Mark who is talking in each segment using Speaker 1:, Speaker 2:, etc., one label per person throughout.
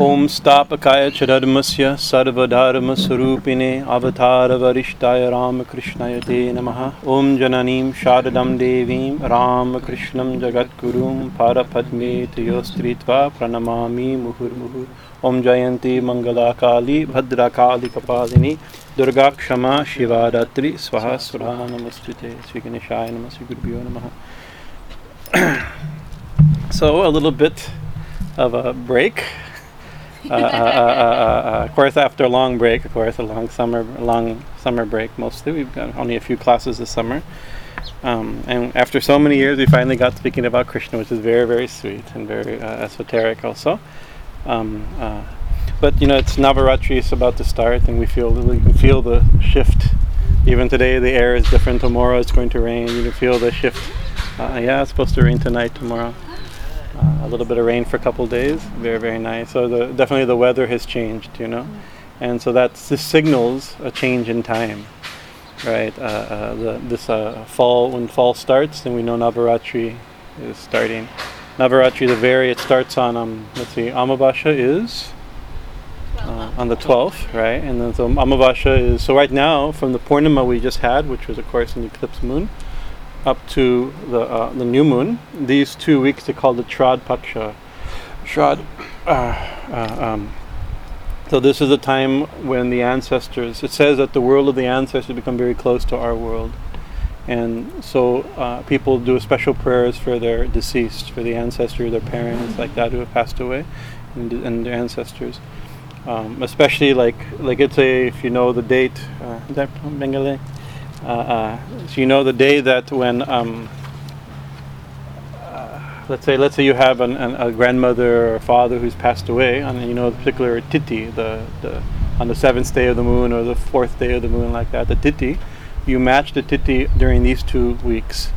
Speaker 1: ओम स्थापकाय च अवतार वरिष्ठाय राम कृष्णाय ते नमः। ॐ जननीं शारदं देवीं रामकृष्णं जगद्गुरुं परपद्मे त्रियोस्त्रित्वा प्रणमामि मुहुर्मुहुः काली भद्रा काली कपालिनी दुर्गा क्षमा शिवारात्रि स्वाहा सुरा नमस्ते श्रीगणेशाय नमः, श्रीगुरुभ्यो नमः। So, a little bit of a break. uh, uh, uh, of course, after a long break, of course, a long summer, long summer break mostly. We've got only a few classes this summer, um, and after so many years, we finally got speaking about Krishna, which is very, very sweet and very esoteric also. Um, but you know, it's Navaratri; it's about to start, and we feel we can feel the shift. Even today, the air is different. Tomorrow, it's going to rain. You can feel the shift. yeah, it's supposed to rain tonight, tomorrow. Uh, a little bit of rain for a couple days. Very, very nice. So the, definitely the weather has changed, you know, and so that this signals a change in time, right? Uh, uh, the, this uh, fall when fall starts, then we know Navaratri is starting. Navaratri, the very it starts on um, let's see, Amavasya is. Uh, on the 12th, right? And then so Amavasya is so right now from the Purnima we just had, which was of course an eclipse moon, up to the uh, the new moon. These two weeks are called the Shrad Paksha. Shrad. Uh, uh, um, so this is a time when the ancestors. It says that the world of the ancestors become very close to our world, and so uh, people do special prayers for their deceased, for the ancestors, their parents, like that, who have passed away, and, and their ancestors. Um, especially like like it's a if you know the date. Uh, is that Bengali? Uh, uh, so you know the day that when um, uh, let's say let's say you have an, an, a grandmother or father who's passed away and you know the particular titi the, the on the seventh day of the moon or the fourth day of the moon like that the titi you match the titi during these two weeks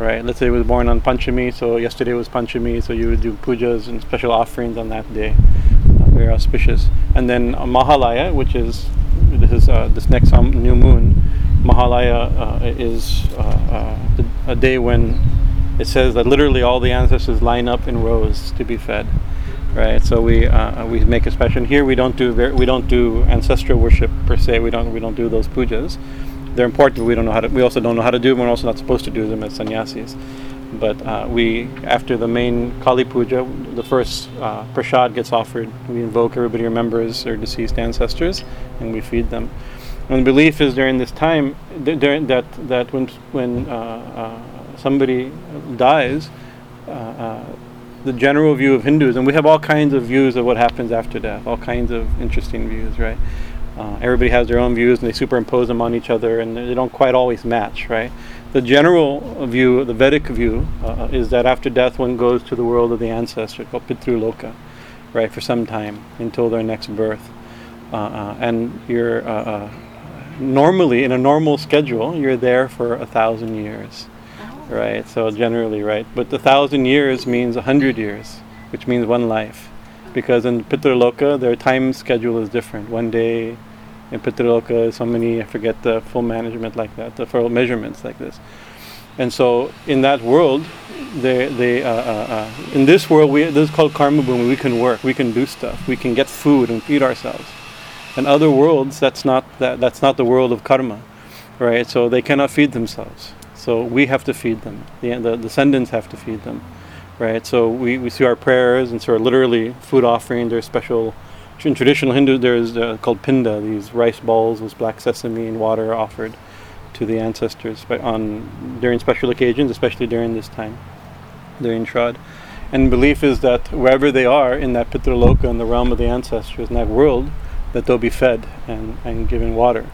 Speaker 1: right? Let's say it was born on panchami so yesterday was panchami so you would do pujas and special offerings on that day. Uh, very auspicious. And then mahalaya which is this is uh, this next um, new moon Mahalaya uh, is uh, uh, a day when it says that literally all the ancestors line up in rows to be fed, right? So we uh, we make a special. Here we don't do ver- we don't do ancestral worship per se. We don't we don't do those pujas. They're important. We don't know how to. We also don't know how to do them. We're also not supposed to do them as sannyasis. But uh, we, after the main Kali Puja, the first uh, prasad gets offered. We invoke everybody remembers their deceased ancestors, and we feed them. And the belief is during this time during that that when when uh, uh, somebody dies, uh, uh, the general view of Hindus, and we have all kinds of views of what happens after death, all kinds of interesting views, right? Uh, everybody has their own views, and they superimpose them on each other, and they don't quite always match, right? The general view, the Vedic view, uh, is that after death, one goes to the world of the ancestor, called Pitruloka, right, for some time until their next birth, and you're normally in a normal schedule you're there for a thousand years oh. right? So generally right? But the thousand years means a hundred years which means one life. Because in Pitraloka their time schedule is different. One day in Pitraloka is so many I forget the full management like that the full measurements like this. And so in that world they, they uh, uh, uh, in this world we this is called karma boom. We can work. We can do stuff. We can get food and feed ourselves in other worlds, that's not that, that's not the world of karma, right? So they cannot feed themselves. So we have to feed them. The, the descendants have to feed them, right? So we, we see our prayers and sort of literally food offering. There's special in traditional Hindu. There's uh, called pinda. These rice balls with black sesame and water offered to the ancestors on during special occasions, especially during this time, during Shrad. And belief is that wherever they are in that Pitraloka, in the realm of the ancestors, in that world, that they'll be fed and, and given water.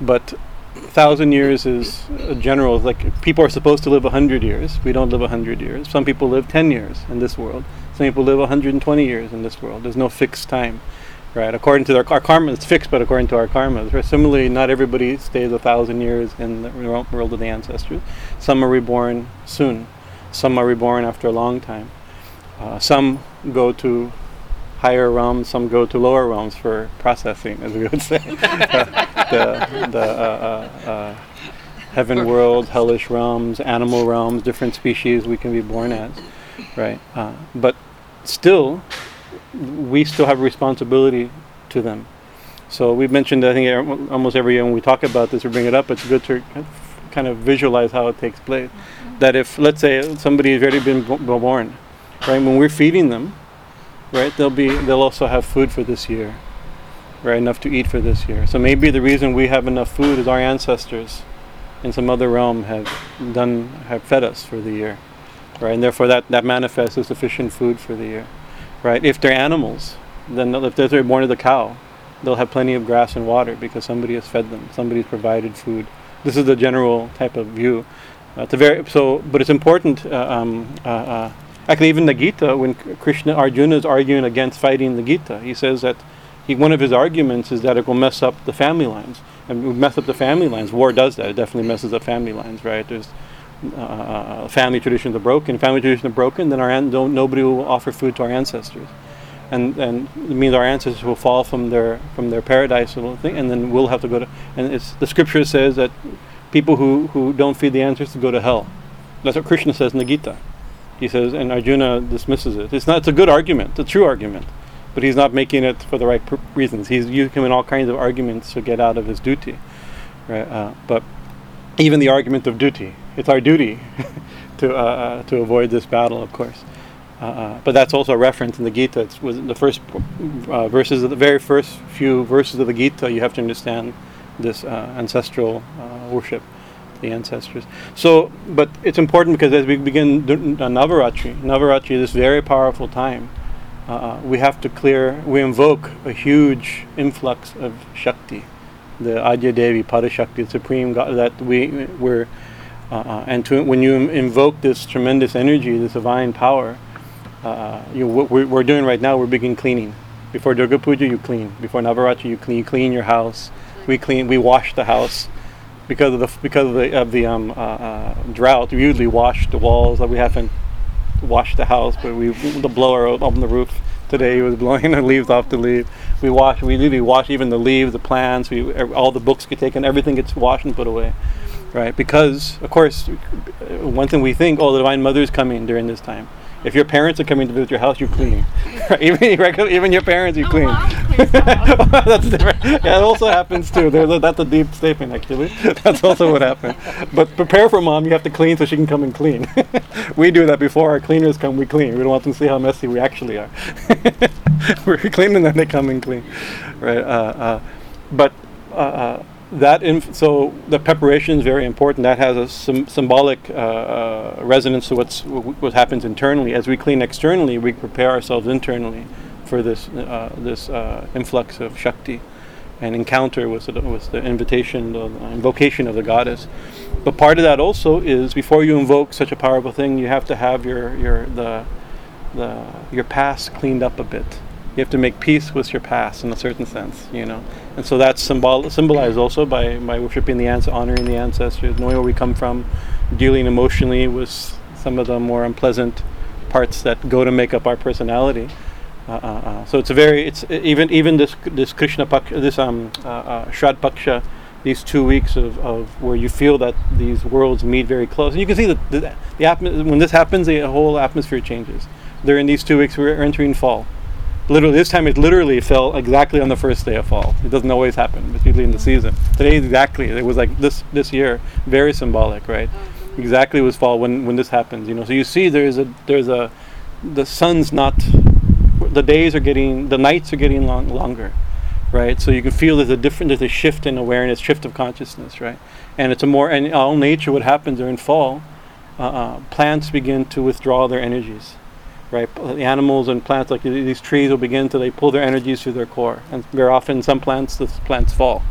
Speaker 1: But thousand years is a general like people are supposed to live a hundred years. We don't live a hundred years. Some people live ten years in this world. Some people live 120 years in this world. There's no fixed time, right? According to their our karma, it's fixed, but according to our karma, similarly, not everybody stays a thousand years in the world of the ancestors. Some are reborn soon. Some are reborn after a long time. Uh, some go to higher realms, some go to lower realms for processing, as we would say. the the uh, uh, uh, heaven world, hellish realms, animal realms, different species we can be born as, right? Uh, but still, we still have a responsibility to them. So we've mentioned, I think, almost every year when we talk about this or bring it up, it's good to kind of visualize how it takes place. That if, let's say, somebody has already been b- born, right? When we're feeding them, right, they'll be they'll also have food for this year, right? Enough to eat for this year. So maybe the reason we have enough food is our ancestors in some other realm have done have fed us for the year, right? And therefore that that manifests as sufficient food for the year, right? If they're animals, then if they're born as the cow, they'll have plenty of grass and water because somebody has fed them, somebody's provided food. This is the general type of view. Uh, it's a very so, but it's important. Uh, um, uh, uh, actually, even the Gita, when Krishna Arjuna is arguing against fighting the Gita, he says that he, one of his arguments is that it will mess up the family lines, and mess up the family lines. War does that; it definitely messes up family lines, right? There's uh, family traditions are broken. Family traditions are broken, then our an- nobody will offer food to our ancestors and and it means our ancestors will fall from their from their paradise and then we'll have to go to. And it's the scripture says that people who who don't feed the ancestors go to hell. That's what Krishna says in the Gita. He says, and Arjuna dismisses it. It's not. It's a good argument, a true argument, but he's not making it for the right pr- reasons. He's using all kinds of arguments to get out of his duty, right? Uh, but even the argument of duty, it's our duty to uh, uh, to avoid this battle, of course. Uh, uh, but that's also a reference in the Gita. It's was the first uh, verses of the very first few verses of the Gita. You have to understand this ancestral worship, the ancestors. So, but it's important because as we begin Navaratri, Navaratri is this very powerful time. Uh, we have to clear. We invoke a huge influx of Shakti, the Adya Devi, Parashakti, the supreme God that we we're. Uh, uh, and to, when you invoke this tremendous energy, this divine power, uh, you, what we're, we're doing right now, we're beginning cleaning. Before Durga Puja, you clean. Before Navaratri, you clean. You clean your house. We clean. We wash the house because of the because of the of the um, uh, uh, drought. We usually wash the walls. That we haven't washed the house, but we the blower on the roof today was blowing the leaves off the leaf. We wash. We literally wash even the leaves, the plants. We all the books get taken. Everything gets washed and put away, right? Because of course, one thing we think, oh, the Divine Mother is coming during this time. If your parents are coming to visit your house, you clean. Right? even regular, even your parents, you
Speaker 2: Oh,
Speaker 1: clean.
Speaker 2: mom cleans the house.
Speaker 1: that's different. Yeah, it also happens too. There's a, that's a deep statement, actually. That's also what happened. But prepare for mom. You have to clean so she can come and clean. we do that before our cleaners come. We clean. We don't want them to see how messy we actually are. We're cleaning, then they come and clean, right? Uh, uh, but uh, uh, that inf- so the preparation is very important. That has a sym- symbolic uh, uh, resonance to what's wh- what happens internally. As we clean externally, we prepare ourselves internally for this uh, this uh, influx of shakti and encounter with the, with the invitation, the invocation of the goddess. But part of that also is before you invoke such a powerful thing, you have to have your your the the your past cleaned up a bit. You have to make peace with your past in a certain sense, you know. And so that's symbol- symbolized also by, by worshiping the ancestors, honoring the ancestors, knowing where we come from, dealing emotionally with some of the more unpleasant parts that go to make up our personality. Uh, uh, uh. So it's a very it's even even this this Krishna Paksha, this um uh, uh, Shrad Paksha, these two weeks of, of where you feel that these worlds meet very close, and you can see that the, the atmo- when this happens, the whole atmosphere changes. During these two weeks, we're entering fall. Literally, this time it literally fell exactly on the first day of fall. It doesn't always happen, usually in the season. Today, exactly, it was like this this year, very symbolic, right? Exactly was fall when when this happens. You know, so you see there's a there's a the sun's not the days are getting the nights are getting long, longer right so you can feel there's a different there's a shift in awareness shift of consciousness right and it's a more and all nature what happens during fall uh, uh, plants begin to withdraw their energies right? The animals and plants like these trees will begin to they pull their energies through their core. And very often some plants the plants fall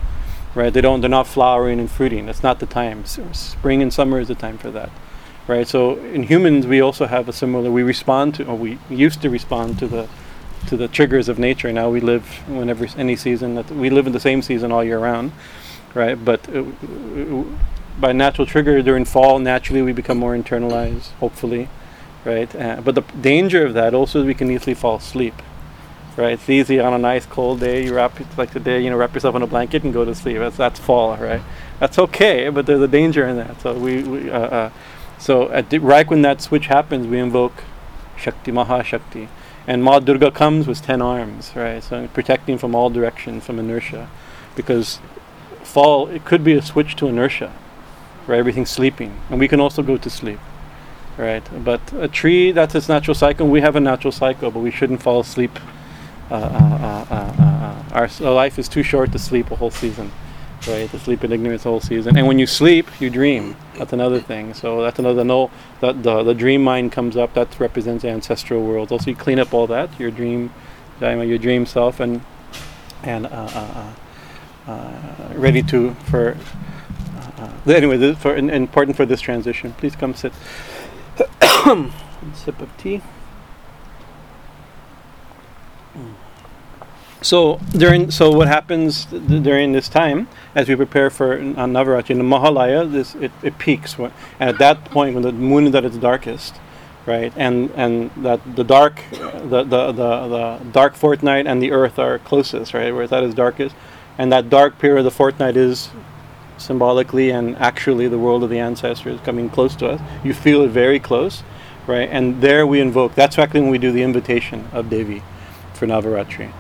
Speaker 1: right? They don't they're not flowering and fruiting. That's not the time. Spring and summer is the time for that right? So in humans we also have a similar we respond to or we used to respond to the to the triggers of nature. Now we live whenever any season that we live in the same season all year round right? But uh, uh, by natural trigger during fall naturally we become more internalized hopefully right uh, but the danger of that also is we can easily fall asleep right it's easy on a nice cold day you wrap like today you know wrap yourself in a blanket and go to sleep that's that's fall right that's okay but there's a danger in that so we, we uh, uh, so at right when that switch happens we invoke Shakti, Maha Shakti. And Ma Durga comes with ten arms, right? So protecting from all directions, from inertia. Because fall, it could be a switch to inertia, right? Everything's sleeping. And we can also go to sleep, right? But a tree, that's its natural cycle. We have a natural cycle, but we shouldn't fall asleep. Uh, uh, uh, uh, uh our, our life is too short to sleep a whole season right? To sleep in ignorance a whole season. And when you sleep, you dream. That's another thing. So that's another no. The, the, the dream mind comes up. That represents ancestral world. Also, you clean up all that. Your dream, your dream self, and and ready to for. Uh, anyway, for important for this transition. Please come sit. sip of tea. So during so what happens th- during this time as we prepare for uh, Navaratri in the Mahalaya, this it, it peaks and at that point when the moon is at its darkest, right, and and that the dark, the, the the the dark fortnight and the earth are closest, right, where it's at its darkest, and that dark period of the fortnight is symbolically and actually the world of the ancestors coming close to us. You feel it very close, right, and there we invoke. That's actually when we do the invitation of Devi for Navaratri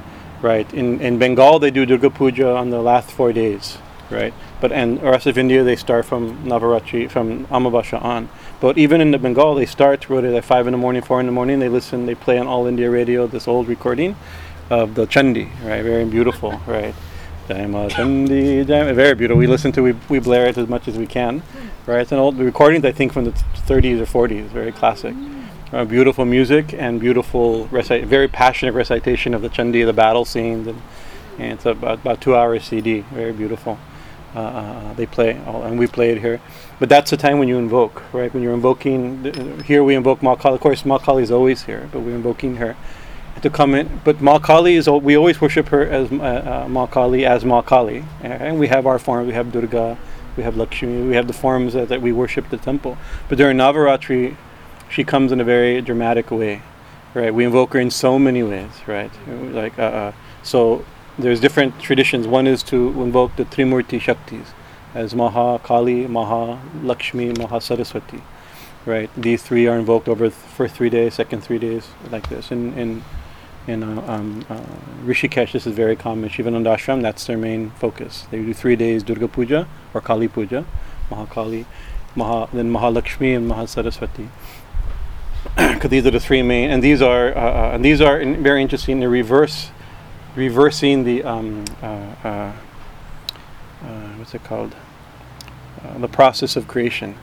Speaker 1: right? In in Bengal they do Durga Puja on the last four days, right? But and the rest of India they start from Navaratri from Amavasya on. But even in the Bengal they start is it, five in the morning, four in the morning. They listen, they play on All India Radio this old recording of the Chandi, right? Very beautiful, right? Chandi, very beautiful. We listen to we we blare it as much as we can, right? It's an old recording I think from the 30s or 40s, very classic uh, beautiful music and beautiful recite, very passionate recitation of the Chandi, the battle scenes, and, and it's about about two hours CD, very beautiful. Uh, uh, they play, all, and we play it here. But that's the time when you invoke, right? When you're invoking, here we invoke Makali. Of course, Makali is always here, but we're invoking her to come in. But Ma Kali is, we always worship her as uh, uh, Ma Kali, as Ma Kali. And we have our form, we have Durga, we have Lakshmi, we have the forms that, that we worship the temple. But during Navaratri, she comes in a very dramatic way, right? We invoke her in so many ways, right? Like, uh, uh, so there's different traditions. One is to invoke the Trimurti Shaktis as Maha Kali, Maha Lakshmi, Maha Saraswati, right? These three are invoked over th- first three days, second three days, like this. In in in uh, um, uh, Rishikesh, this is very common. Shivananda Ashram, that's their main focus. They do three days Durga Puja or Kali Puja, Maha Kali, Maha, then Mahalakshmi and Mahasaraswati. Because these are the three main, and these are uh, uh, and these are in, very interesting. The reverse, reversing the um, uh, uh, what's it called? The process of creation,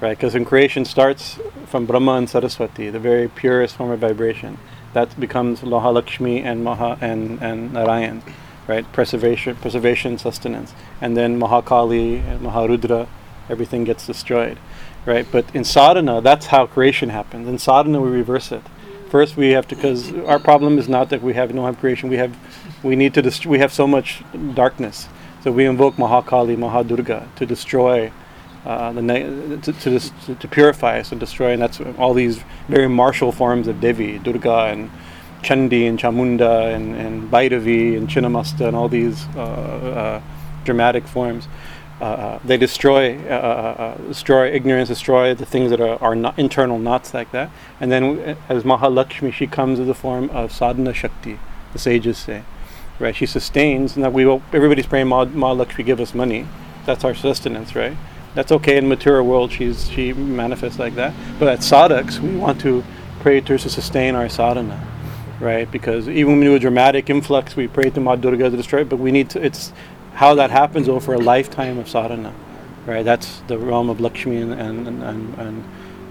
Speaker 1: right? Because in creation starts from Brahma and Saraswati, the very purest form of vibration. That becomes Mahalakshmi and Maha and and Narayan, right? Preservation, preservation, sustenance, and then Mahakali and Maharudra, everything gets destroyed right? But in sadhana, that's how creation happens. In sadhana, we reverse it. First, we have to, because our problem is not that we have no have creation. We have, we need to, dest- we have so much darkness. So we invoke Mahakali, Mahadurga to destroy, uh, the ne- to, to, dis- to, purify us and destroy. And that's all these very martial forms of Devi, Durga, and Chandi, and Chamunda, and, and Bhairavi, and Chinnamasta, and all these uh, uh, dramatic forms. Uh, uh, they destroy destroy ignorance, destroy the things that are, are not internal knots like that. And then as Mahalakshmi, she comes in the form of sadhana shakti, the sages say. Right? She sustains, and that we everybody's praying Mahalakshmi give us money. That's our sustenance, right? That's okay in material world. She's she manifests like that. But at sadhaks, we want to pray to her to sustain our sadhana, right? Because even when we do a dramatic influx, we pray to Ma to destroy it. But we need to. It's how that happens over a lifetime of sadhana, right? That's the realm of Lakshmi and and and and,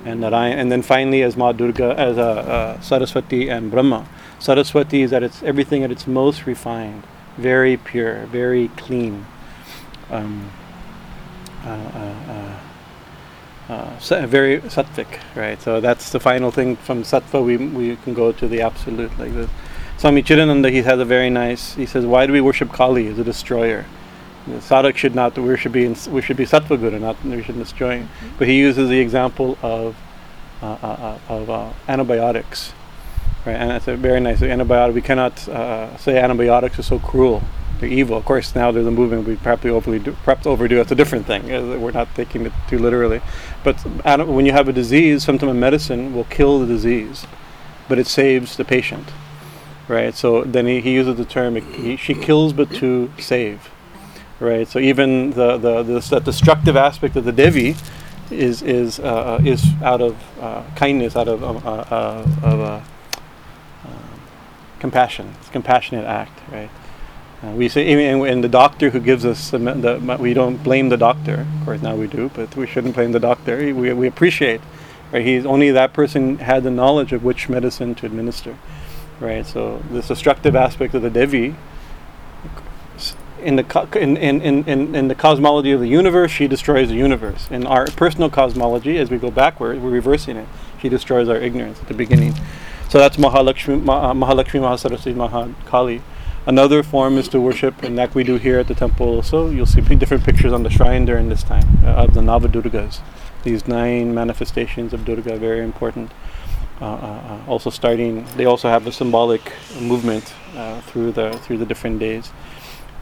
Speaker 1: and Narayan. And then finally, as Ma as a, uh, Saraswati and Brahma. Saraswati is at its everything at its most refined, very pure, very clean. Um, uh, uh, uh, uh very sattvic, right? So that's the final thing from sattva. We we can go to the absolute like this. Swami Chidananda, he has a very nice. He says, "Why do we worship Kali as a destroyer? The sadhak should not. We should be. In, we should be sattva guru, not we should destroy." Mm-hmm. But he uses the example of uh, uh, uh of uh, antibiotics, right? And that's a very nice antibiotic. We cannot uh, say antibiotics are so cruel. They're evil. Of course, now there's a movement we probably overly do, perhaps overdo. It's a different thing. We're not taking it too literally. But when you have a disease, sometimes medicine will kill the disease but it saves the patient, right? So then he, he uses the term, he, she kills but to save, right? So even the, the, the, destructive aspect of the Devi is, is, uh, is out of uh, kindness, out of, um, uh, uh, of uh, um, compassion. It's a compassionate act, right? Uh, we say, and the doctor who gives us the, the, we don't blame the doctor. Of course, now we do, but we shouldn't blame the doctor. We, we appreciate, right? He's only that person had the knowledge of which medicine to administer, right? So this destructive aspect of the Devi, in the in, in, in, in the cosmology of the universe, she destroys the universe. In our personal cosmology, as we go backward, we're reversing it. She destroys our ignorance at the beginning. So that's Mahalakshmi, Mahalakshmi Mahasaraswati Mahakali. Another form is to worship, and that we do here at the temple also. You'll see different pictures on the shrine during this time uh, of the Navadurgas. These nine manifestations of Durga, very important. Uh, uh, uh, also starting, they also have a symbolic movement uh, through the through the different days.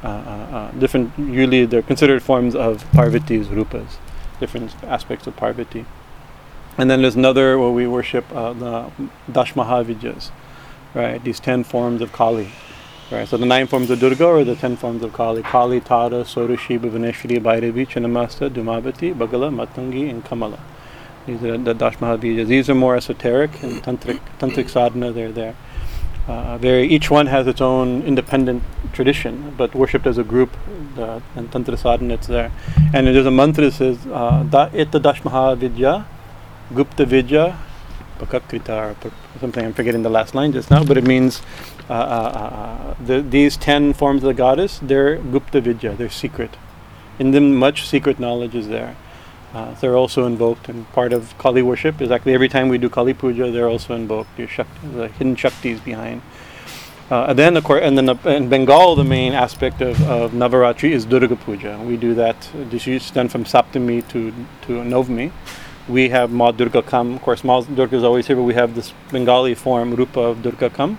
Speaker 1: Uh, different, usually they're considered forms of Parvati's rupas, different aspects of Parvati. And then there's another where we worship the Dashmahavidyas, right? These ten forms of Kali. Right, so the nine forms of Durga or the ten forms of Kali. Kali, Tara, Shodashi, Bhuvaneshwari, Bhairavi, Chinnamasta, Dhumavati, Bagala, Matangi, and Kamala. These are the Dash Dashmahavidyas. These are more esoteric and tantric, tantric sadhana, they're there. Uh, very, each one has its own independent tradition, but worshipped as a group, the, and Tantra sadhana, it's there. And there's a mantra that says, uh, da, Etta Dashmahavidya, Gupta Vidya, Pakakrita, or something, I'm forgetting the last line just now, but it means uh, uh, uh, the, these ten forms of the goddess, they're Gupta Vidya, they're secret. In them, much secret knowledge is there. Uh, they're also invoked, and part of Kali worship is actually every time we do Kali Puja, they're also invoked. Shakti, the hidden shaktis behind. And then, of course, and then in Bengal, the main aspect of, of Navaratri is Durga Puja. We do that. This is done from Saptami to to Novami. We have Ma Durga Kam. Of course, Ma Durga is always here, but we have this Bengali form, Rupa of Durga Kam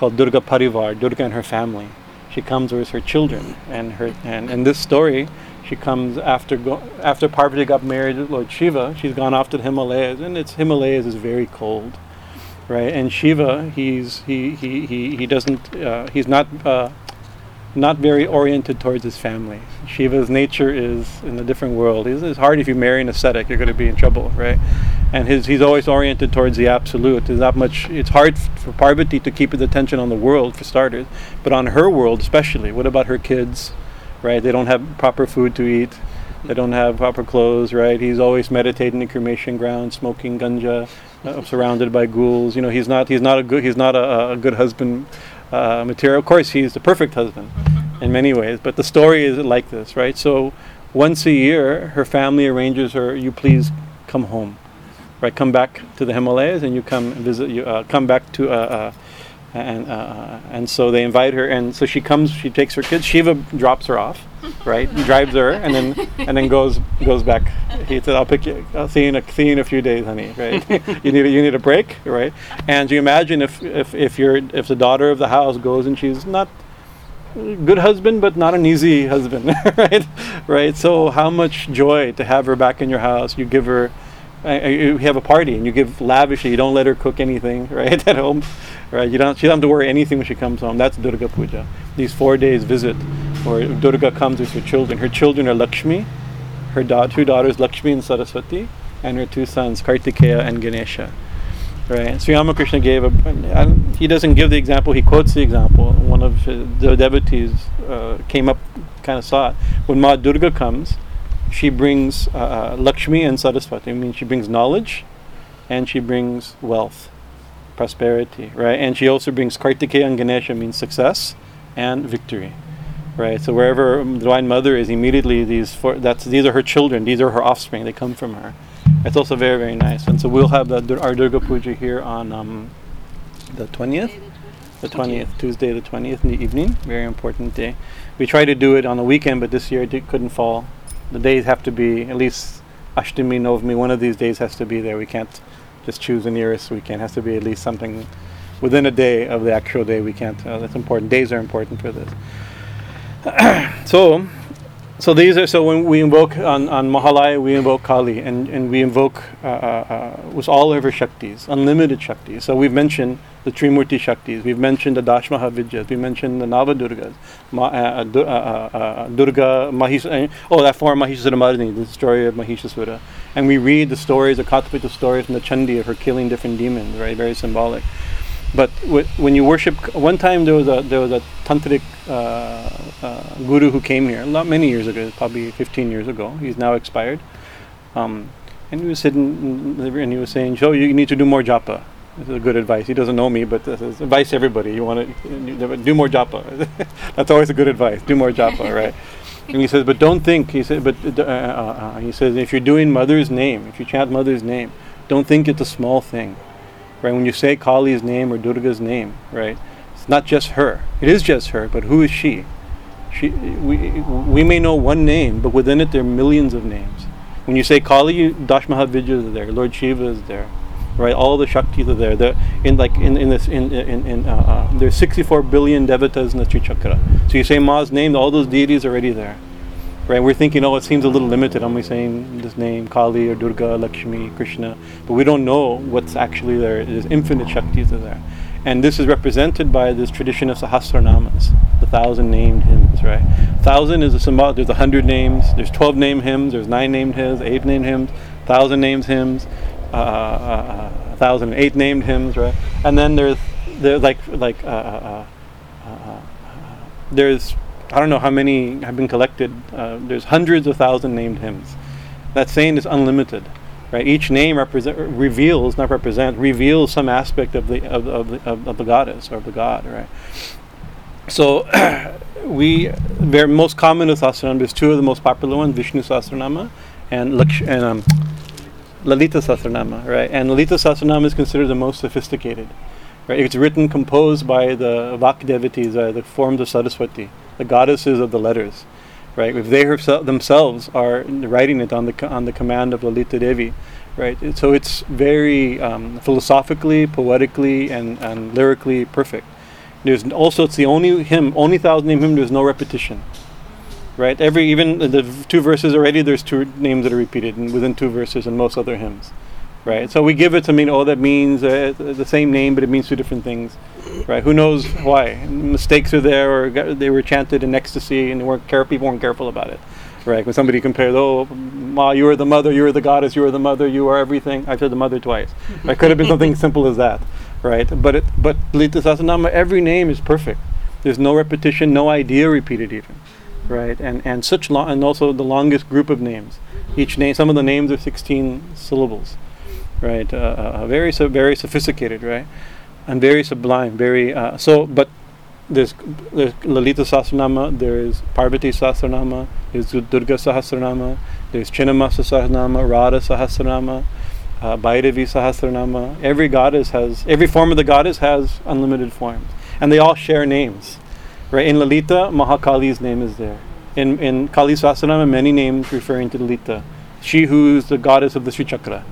Speaker 1: called Durga Parivar, Durga and her family. She comes with her children, and her and in this story, she comes after go, after Parvati got married to Lord Shiva. She's gone off to the Himalayas, and it's Himalayas is very cold, right? And Shiva, he's he he he, he doesn't uh, he's not uh, not very oriented towards his family. Shiva's nature is in a different world. It's, it's hard if you marry an ascetic, you're going to be in trouble, right? And his, he's always oriented towards the absolute. There's not much. It's hard for Parvati to keep his attention on the world for starters, but on her world especially. What about her kids, right? They don't have proper food to eat. They don't have proper clothes, right? He's always meditating in cremation ground, smoking ganja, uh, surrounded by ghouls. You know, he's not. He's not a good. He's not a, a good husband uh, material. Of course, he's the perfect husband in many ways, but the story is like this, right? So once a year, her family arranges her, you please come home, right? Come back to the Himalayas and you come visit, you uh, come back to, uh, uh and, uh, uh, and so they invite her, and so she comes, she takes her kids, Shiva drops her off, right? drives her, and then, and then goes, goes back. He said, I'll pick you, I'll see you in a, see you in a few days, honey, right? you need a, you need a break, right? And you imagine if, if, if you're, if the daughter of the house goes and she's not good husband, but not an easy husband, right? Right. So how much joy to have her back in your house? You give her, uh you have a party and you give lavishly. You don't let her cook anything, right, at home, right? You don't. She doesn't have to worry anything when she comes home. That's Durga Puja. These four days visit, where Durga comes with her children. Her children are Lakshmi, her da- two daughters Lakshmi and Saraswati, and her two sons Kartikeya and Ganesha. Right. Sri Ramakrishna gave a. He doesn't give the example. He quotes the example. One of the devotees uh, came up, kind of saw it. When Ma Durga comes, she brings uh, uh, Lakshmi and Saraswati. I mean, she brings knowledge, and she brings wealth, prosperity. Right. And she also brings Kartikeya and Ganesha means success and victory. Right. So wherever the Divine Mother is, immediately these four, that's these are her children. These are her offspring. They come from her. It's also very very nice, and so we'll have the, our Durga Puja here on um, the twentieth, the twentieth Tuesday the twentieth in the evening. Very important day. We try to do it on the weekend, but this year it couldn't fall. The days have to be at least Ashtami, Novami. One of these days has to be there. We can't just choose the nearest weekend. It has to be at least something within a day of the actual day. We can't. Uh, that's important. Days are important for this. so so these are so when we invoke on, on Mahalaya we invoke Kali and, and we invoke uh, uh, with all of her Shaktis, unlimited Shaktis. So we've mentioned the Trimurti Shaktis, we've mentioned the Dashmaha Vidyas, we mentioned the Nava Durgas, Ma, uh, uh, uh, Durga Mahisha, oh that form Mahishasura the story of Mahishasura. And we read the stories, the Katapita stories from the Chandi of her killing different demons, right? Very symbolic. But w- when you worship, one time there was a there was a tantric uh, uh, guru who came here, not many years ago, probably 15 years ago. He's now expired, um, and he was sitting and he was saying, "Joe, you need to do more japa." This is good advice. He doesn't know me, but this is advice to everybody. You want to do more japa. That's always a good advice. Do more japa, right? and he says, but don't think. He said, but uh, uh, uh, he says, if you're doing mother's name, if you chant mother's name, don't think it's a small thing right? When you say Kali's name or Durga's name, right? It's not just her. It is just her, but who is she? She, we, we may know one name, but within it there are millions of names. When you say Kali, Dashmahavidya is there, Lord Shiva is there, right? All the Shaktis are there. The, in like in, in this in in, in uh, uh, there's 64 billion devatas in the Sri Chakra. So you say Ma's name, all those deities are already there right? We're thinking, oh, it seems a little limited. I'm only saying this name, Kali or Durga, Lakshmi, Krishna, but we don't know what's actually there. There's infinite Shaktis are there. And this is represented by this tradition of Sahasranamas, the thousand named hymns, right? Thousand is a symbol, there's a hundred names, there's 12 named hymns, there's nine named hymns, eight named hymns, thousand named hymns, uh, uh, uh, thousand eight named hymns, right? And then there's, there's like, like, uh, uh, uh, there's I don't know how many have been collected. Uh, there's hundreds of thousand named hymns. That saying is unlimited, right? Each name represent, reveals, not represent, reveals some aspect of the of, of, the, of, of the goddess or of the god, right? So we, very most common with Sahasranama, there's two of the most popular ones, Vishnu Sahasranama and, Laksh, and um, Lalita Sahasranama, right? And Lalita Sahasranama is considered the most sophisticated. Right? It's written, composed by the Vak devotees, uh, the forms of Saraswati the goddesses of the letters, right? If they herself, themselves are writing it on the on the command of Lalita Devi, right? So it's very um, philosophically, poetically, and, and lyrically perfect. There's also it's the only hymn, only thousand name hymn. There's no repetition, right? Every even the two verses already. There's two names that are repeated and within two verses in most other hymns right? So we give it to mean, oh, that means uh, the same name, but it means two different things, right? Who knows why? Mistakes are there, or they were chanted in ecstasy, and they weren't care- people weren't careful about it, right? When somebody compared, oh, Ma, you are the mother, you are the goddess, you are the mother, you are everything. I said the mother twice. It could have been something simple as that, right? But it, but Lita every name is perfect. There's no repetition, no idea repeated even, right? And and such long, and also the longest group of names. Each name, some of the names are 16 syllables right? Uh, uh, very so very sophisticated, right? And very sublime, very uh, so. But there's there's Lalita Sahasranama, there's Parvati Sahasranama, there's Durga Sahasranama, there's Chinnamasta Sahasranama, Radha Sahasranama, uh, Bhairavi Sahasranama. Every goddess has every form of the goddess has unlimited forms, and they all share names, right? In Lalita, Mahakali's name is there. In in Kali Sahasranama, many names referring to Lalita, she who's the goddess of the Sri Chakra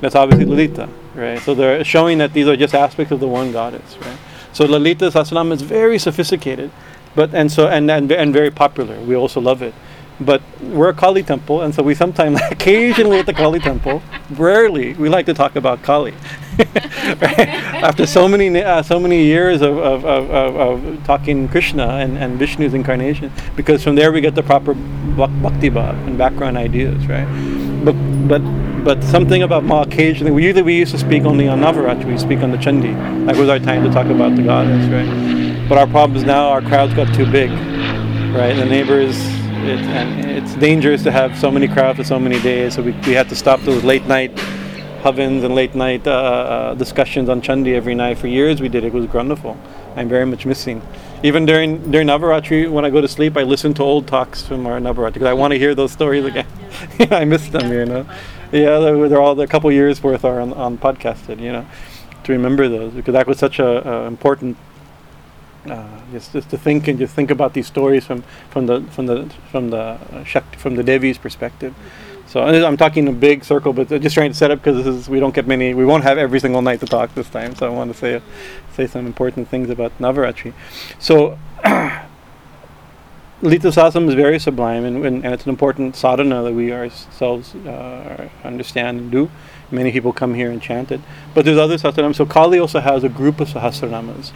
Speaker 1: that's obviously Lalita, right? So they're showing that these are just aspects of the one goddess, right? So Lalita Sahasranama is very sophisticated, but and so and, and and very popular. We also love it. But we're a Kali temple, and so we sometimes, occasionally at the Kali temple, rarely we like to talk about Kali. After so many uh, so many years of, of, of, of, talking Krishna and, and Vishnu's incarnation, because from there we get the proper bhakti bhav and background ideas, right? But but but something about Ma occasionally. We usually we used to speak only on Navaratri. We speak on the Chandi. That was our time to talk about the goddess, right? But our problem is now our crowds got too big, right? The neighbors. It, and it's dangerous to have so many crowds for so many days, so we, we had to stop those late night havans and late night uh, uh, discussions on Chandi every night. For years we did it. It was wonderful. I'm very much missing. Even during during Navaratri, when I go to sleep, I listen to old talks from our Navaratri because I want to hear those stories again. I miss them, you know. Yeah, they're, they're all a couple years worth are on, on podcasted. You know, to remember those because that was such a, a important. Uh, just, just to think and just think about these stories from, from the from the from the uh, Shakti, from the Devi's perspective. So I'm talking a big circle, but just trying to set up because we don't get many. We won't have every single night to talk this time. So I want to say say some important things about Navaratri. So Lita Sasam is very sublime, and, and, and, it's an important sadhana that we ourselves uh, understand and do. Many people come here and chant it. But there's other sahasranamas. So Kali also has a group of sahasranamas.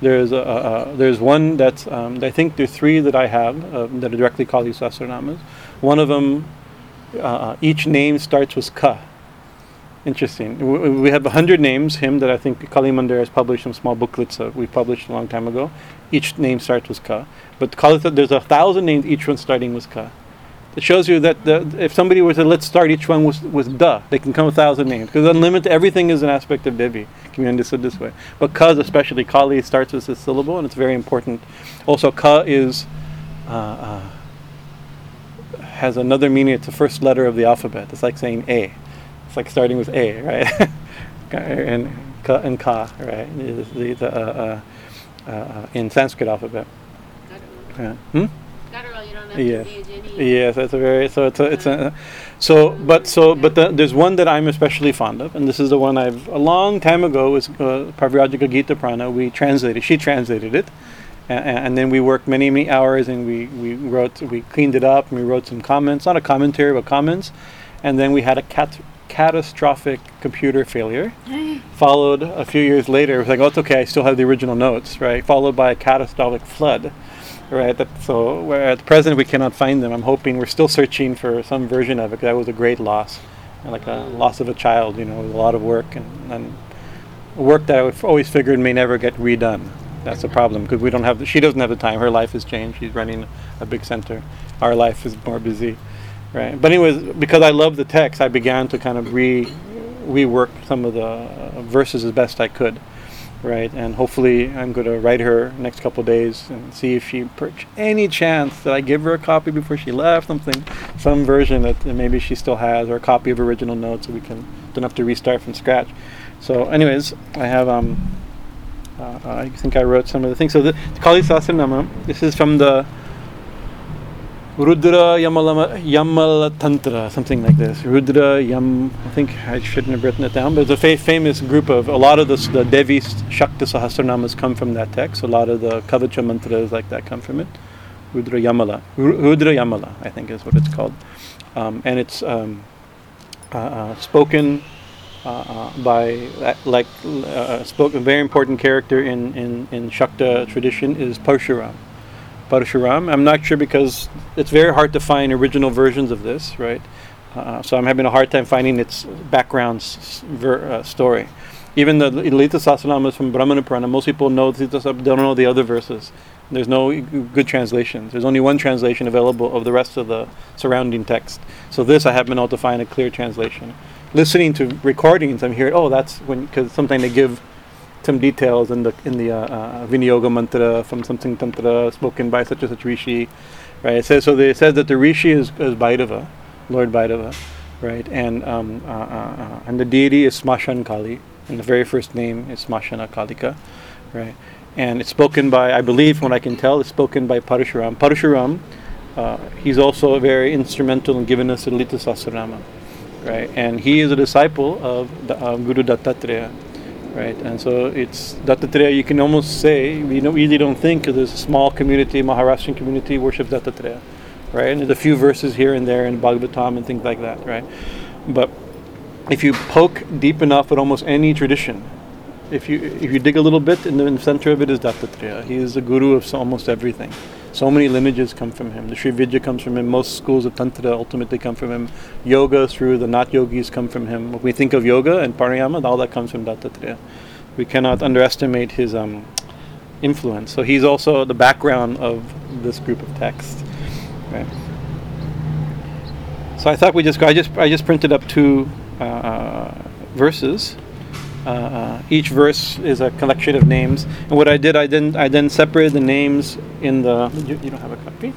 Speaker 1: There's a, a, there's one that's um, I think there are three that I have uh, that are directly Kali sahasranamas. One of them, uh, each name starts with ka. Interesting. We, have a hundred names. Him that I think Kali Mandir has published some small booklets we published a long time ago. Each name starts with ka. But Kali, there's a thousand names. Each one starting with ka. It shows you that the, if somebody were to let's start each one with, with da, they can come a thousand names because unlimited everything is an aspect of Devi. Can be understood this way. But ka, especially Kali, starts with this syllable, and it's very important. Also, ka is uh, uh, has another meaning. It's the first letter of the alphabet. It's like saying a. It's like starting with a, right? and ka and ka, right? The, the, uh, uh, uh, in Sanskrit alphabet.
Speaker 2: Yeah. Hmm?
Speaker 1: Yes. Yes, that's a very so it's a it's a so but so but the, there's one that I'm especially fond of, and this is the one I've a long time ago was uh, Pravrajika Gita Prana. We translated, she translated it, and, and, then we worked many many hours, and we we wrote we cleaned it up, and we wrote some comments, not a commentary but comments, and then we had a cat catastrophic computer failure. followed a few years later, it was like, oh, it's okay, I still have the original notes, right? Followed by a catastrophic flood right? That, so at present we cannot find them. I'm hoping we're still searching for some version of it. That was a great loss, like a loss of a child. You know, a lot of work and, and work that I always figured may never get redone. That's the problem because we don't have. The, she doesn't have the time. Her life has changed. She's running a big center. Our life is more busy, right? But anyways, because I love the text, I began to kind of re rework some of the uh, verses as best I could right? And hopefully, I'm going to write her next couple days and see if she perch any chance that I give her a copy before she left, something, some version that maybe she still has, or a copy of original notes, so we can don't have to restart from scratch. So, anyways, I have um, uh, I think I wrote some of the things. So the Kali Sahasranama. This is from the Rudra Yamala, Tantra, something like this. Rudra Yam, I think I shouldn't have written it down, but it's a fa- famous group of, a lot of the, the Devi Shakti Sahasranamas come from that text. A lot of the Kavacha mantras like that come from it. Rudra Yamala. Rudra Yamala, I think is what it's called. Um, and it's um, uh, uh, spoken uh, uh by, uh, like, uh, spoken, very important character in, in, in Shakta tradition is Parshuram. Parashuram. I'm not sure because it's very hard to find original versions of this, right? Uh, so I'm having a hard time finding its background s- ver- uh, story. Even the Lita is from Brahmanda Purana, most people know don't know the other verses. There's no good translations. There's only one translation available of the rest of the surrounding text. So this I have been able to find a clear translation. Listening to recordings, I'm hearing, oh, that's when because sometimes they give some details in the in the uh, uh, Viniyoga mantra from something tantra spoken by such and such rishi, right? It says so. They, says that the rishi is, is Bhairava, Lord Bhairava, right? And um, uh, uh, uh, and the deity is Smashan Kali, and the very first name is Smashana Kalika, right? And it's spoken by, I believe, what I can tell, it's spoken by Parashuram. Parashuram, uh, he's also very instrumental in giving us the Lita Sahasranama, right? And he is a disciple of the, Guru Dattatreya right? And so it's Dattatreya. You can almost say we don't, really don't think of this small community, Maharashtrian community worships Dattatreya, right? And there's a few verses here and there in Bhagavatam and things like that, right? But if you poke deep enough at almost any tradition, if you if you dig a little bit, in the, in the center of it is Dattatreya. He is the guru of almost everything. So many lineages come from him. The Sri Vidya comes from him. Most schools of Tantra ultimately come from him. Yoga through the not yogis come from him. When we think of yoga and pranayama, all that comes from Dattatreya. We cannot underestimate his um, influence. So he's also the background of this group of texts. Right. So I thought we just I just I just printed up two uh verses uh, uh, each verse is a collection of names. And what I did, I then I then separated the names in the. You, you don't have a copy.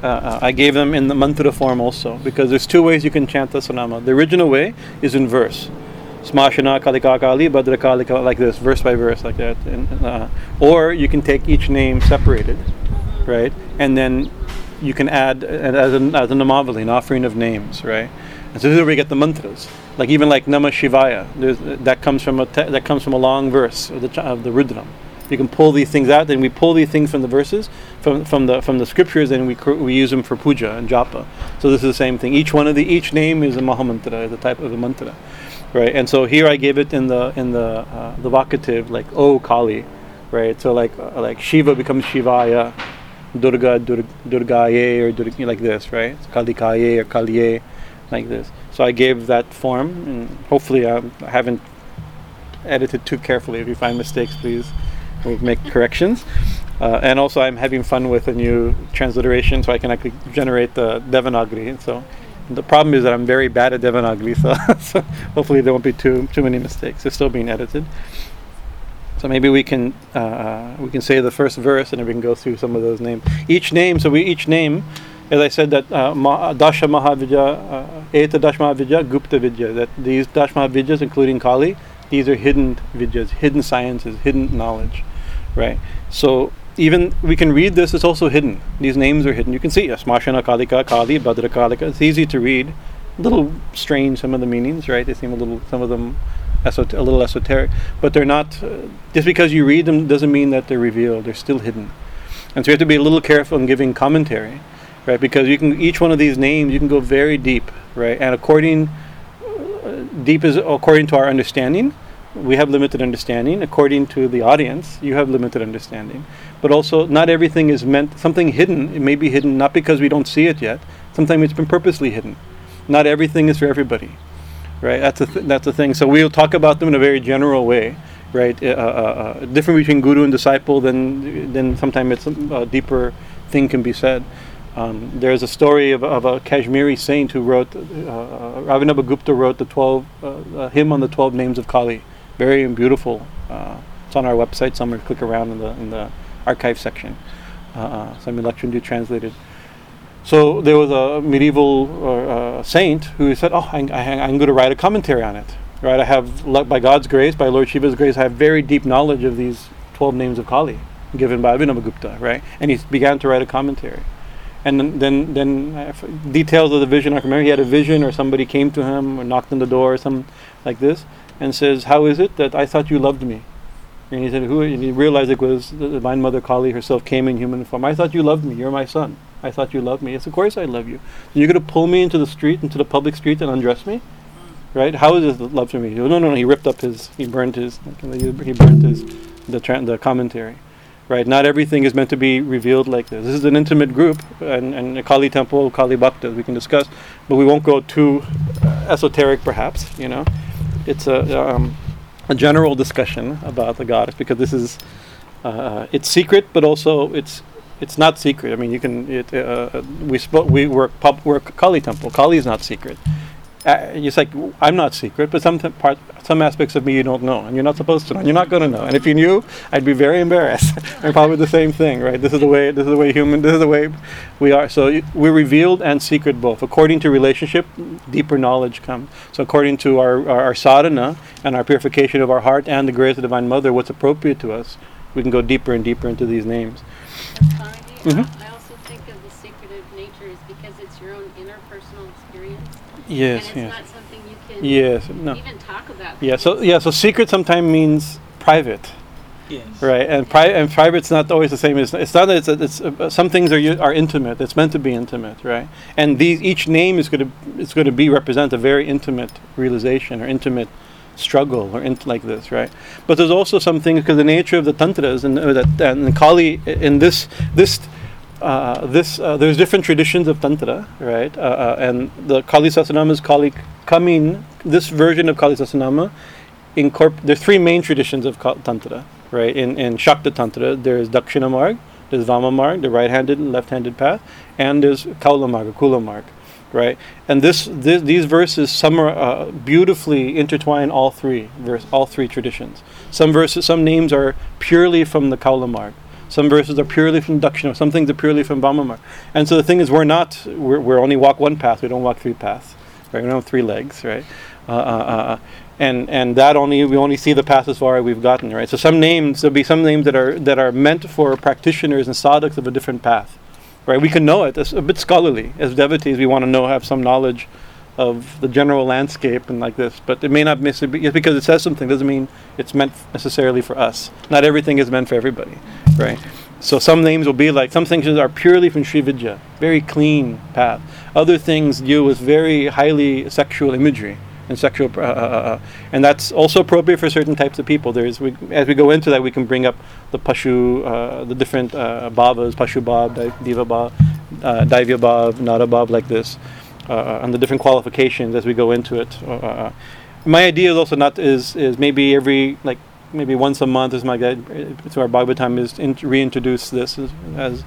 Speaker 1: Uh, uh, I gave them in the mantra form also because there's two ways you can chant the sanama. The original way is in verse. Smashana Kalika Kali Badra Kalika like this, verse by verse, like that. And, uh, or you can take each name separated, right? And then you can add as an as an namavali, an offering of names, right? And so this is where we get the mantras. Like even like Namah Shivaya, that comes from a te- that comes from a long verse of the of the Rudram, You can pull these things out. Then we pull these things from the verses, from from the from the scriptures, and we cr- we use them for puja and japa. So this is the same thing. Each one of the each name is a mahamantra, a type of a mantra, right? And so here I gave it in the in the uh, the vocative, like oh Kali, right? So like uh, like Shiva becomes Shivaya, Durga Dur- Durgaye or Dur- like this, right? Kali Kalikaye or Kaliye, like this. So I gave that form, and hopefully I, I haven't edited too carefully. If you find mistakes, please make corrections. Uh, and also, I'm having fun with a new transliteration, so I can actually generate the Devanagari. So the problem is that I'm very bad at Devanagari, so, so hopefully there won't be too too many mistakes. It's still being edited. So maybe we can uh, we can say the first verse, and then we can go through some of those names. Each name, so we each name, as I said, that uh, Dasha Mahavidya, uh, Eta Dash Mahavidya, Gupta Vidya. That these Dash Mahavidyas, including Kali, these are hidden vidyas, hidden sciences, hidden knowledge, right? So even we can read this; it's also hidden. These names are hidden. You can see Smashana Kalika, Kali, Badra Kalika. It's easy to read. A little strange some of the meanings, right? They seem a little, some of them, esot- a little esoteric, but they're not. Uh, just because you read them doesn't mean that they're revealed. They're still hidden, and so you have to be a little careful in giving commentary, right? Because you can each one of these names you can go very deep, right? And according deep is according to our understanding. We have limited understanding. According to the audience, you have limited understanding. But also, not everything is meant something hidden. It may be hidden not because we don't see it yet. Sometimes it's been purposely hidden. Not everything is for everybody, right? That's a th- that's the thing. So we'll talk about them in a very general way, right? Uh, uh, uh, different between guru and disciple. Then then sometimes it's a deeper thing can be said. Um, there's a story of, of, a Kashmiri saint who wrote, uh, uh, wrote the 12, uh, uh, hymn on the 12 names of Kali. Very beautiful. Uh, it's on our website somewhere. Click around in the, in the archive section. Uh, Swami Lakshmanjoo translated. So there was a medieval saint who said, "Oh, I, am going to write a commentary on it. Right? I have, by God's grace, by Lord Shiva's grace, I have very deep knowledge of these 12 names of Kali, given by Abhinav Right? And he began to write a commentary." And then then details of the vision. I can remember he had a vision, or somebody came to him or knocked on the door, or something like this, and says, "How is it that I thought you loved me?" And he said, "Who?" And he realized it was the Divine Mother Kali herself came in human form. I thought you loved me. You're my son. I thought you loved me. Yes, of course I love you. You're going to pull me into the street, into the public street, and undress me, right? How is this love for me? No, no, no. He ripped up his. He burned his. He burned his the tra- the commentary right? Not everything is meant to be revealed like this. This is an intimate group, and, and a Kali temple, Kali Bhakta, we can discuss, but we won't go too esoteric, perhaps. You know, it's a um, a general discussion about the goddess because this is uh, it's secret, but also it's it's not secret. I mean, you can it, uh, we spo- we work pub work Kali temple. Kali is not secret uh, it's like I'm not secret, but some part, some aspects of me you don't know, and you're not supposed to know, and you're not going to know. And if you knew, I'd be very embarrassed. and probably the same thing, right? This is the way. This is the way human. This is the way we are. So we're revealed and secret both. According to relationship, deeper knowledge comes. So according to our, our, our sadhana and our purification of our heart and the grace of the Divine Mother, what's appropriate to us, we can go deeper and deeper into these names.
Speaker 2: Mm-hmm. I also think of the secretive nature is because it's your own interpersonal experience.
Speaker 1: Yes,
Speaker 2: and it's
Speaker 1: yes.
Speaker 2: not something you can
Speaker 1: yes, no.
Speaker 2: even talk about.
Speaker 1: Yeah, so yeah, so secret sometimes means private.
Speaker 3: Yes.
Speaker 1: Right, and pri- and private's not always the same as it's not that it's, it's uh, some things are u- are intimate. It's meant to be intimate, right? And these each name is going to is going to be represent a very intimate realization or intimate struggle or int- like this, right? But there's also some things because the nature of the tantras and uh, that and Kali in this this uh, this uh, there's different traditions of tantra, right? Uh, uh, and the Kali Sahasranama is Kali coming. This version of Kali Sahasranama, incorp- there's three main traditions of tantra, right? In in Shakta tantra, there's Dakshina Marg, there's Vama Marg, the right-handed and left-handed path, and there's Kaula Marg, Kula Marg, right? And this, this these verses some are uh, beautifully intertwine all three verse all three traditions. Some verses, some names are purely from the Kaula Marg. Some verses are purely from Dakshina. Some things are purely from Vamamar. And so the thing is, we're not, we're, we're only walk one path. We don't walk three paths. Right? We don't have three legs, right? Uh, uh, uh, and and that only we only see the path as far as we've gotten, right? So some names there'll be some names that are that are meant for practitioners and sadhaks of a different path, right? We can know it. It's a bit scholarly as devotees. We want to know, have some knowledge of the general landscape and like this. But it may not miss it because it says something doesn't mean it's meant necessarily for us. Not everything is meant for everybody, right? So some names will be like some things are purely from Sri Vidya, very clean path. Other things deal with very highly sexual imagery and sexual, uh, uh, uh, and that's also appropriate for certain types of people. There's we, as we go into that, we can bring up the pashu, uh, the different uh, bhavas, pashu bhav, di- diva bhav, uh, bhav, nada bhav, like this, uh, and the different qualifications as we go into it. Uh, uh, my idea is also not is is maybe every like maybe once a month is my guide to our Bhagavatam is in, reintroduce this as, as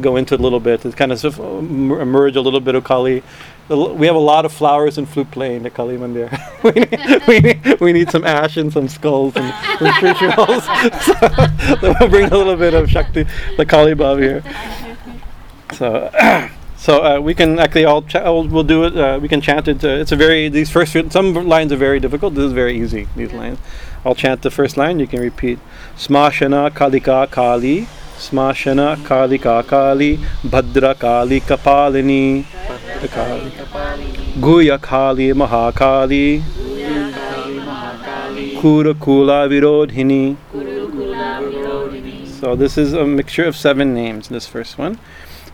Speaker 1: go into it a little bit to kind of sort of mer- a little bit of Kali. We have a lot of flowers and flute playing at Kali Mandir. we, need, we, need, we need some ash and some skulls and some rituals. so we'll bring a little bit of Shakti, the Kali Bhav here. So, so uh, we can actually all ch- we'll, do it. Uh, we can chant it. Uh, it's a very these first some lines are very difficult. This is very easy. These lines. I'll chant the first line. You can repeat. Smashana Kalika Kali. Smashana Kalika Kali. Bhadra Kali Kapalini. Kali. Guhya Kali Mahakali. Kurukulla Virodhini. So this is a mixture of seven names. This first one.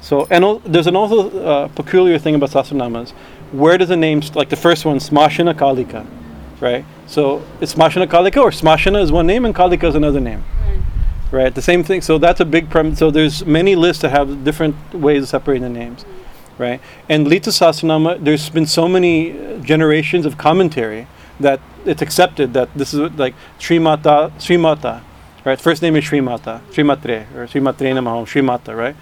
Speaker 1: So and there's an also uh, peculiar thing about Sahasranamas. Where does the name st- like the first one Smashana Kalika, right? So it's Smashana Kalika or Smashana is one name and Kalika is another name, right? The same thing. So that's a big prem. So there's many lists that have different ways of separating the names, right? And Lalita Sahasranama, there's been so many uh, generations of commentary that it's accepted that this is like Srimata, Srimata, right? First name is Srimata, Srimatre, or Srimatre Namaha, Srimata, right?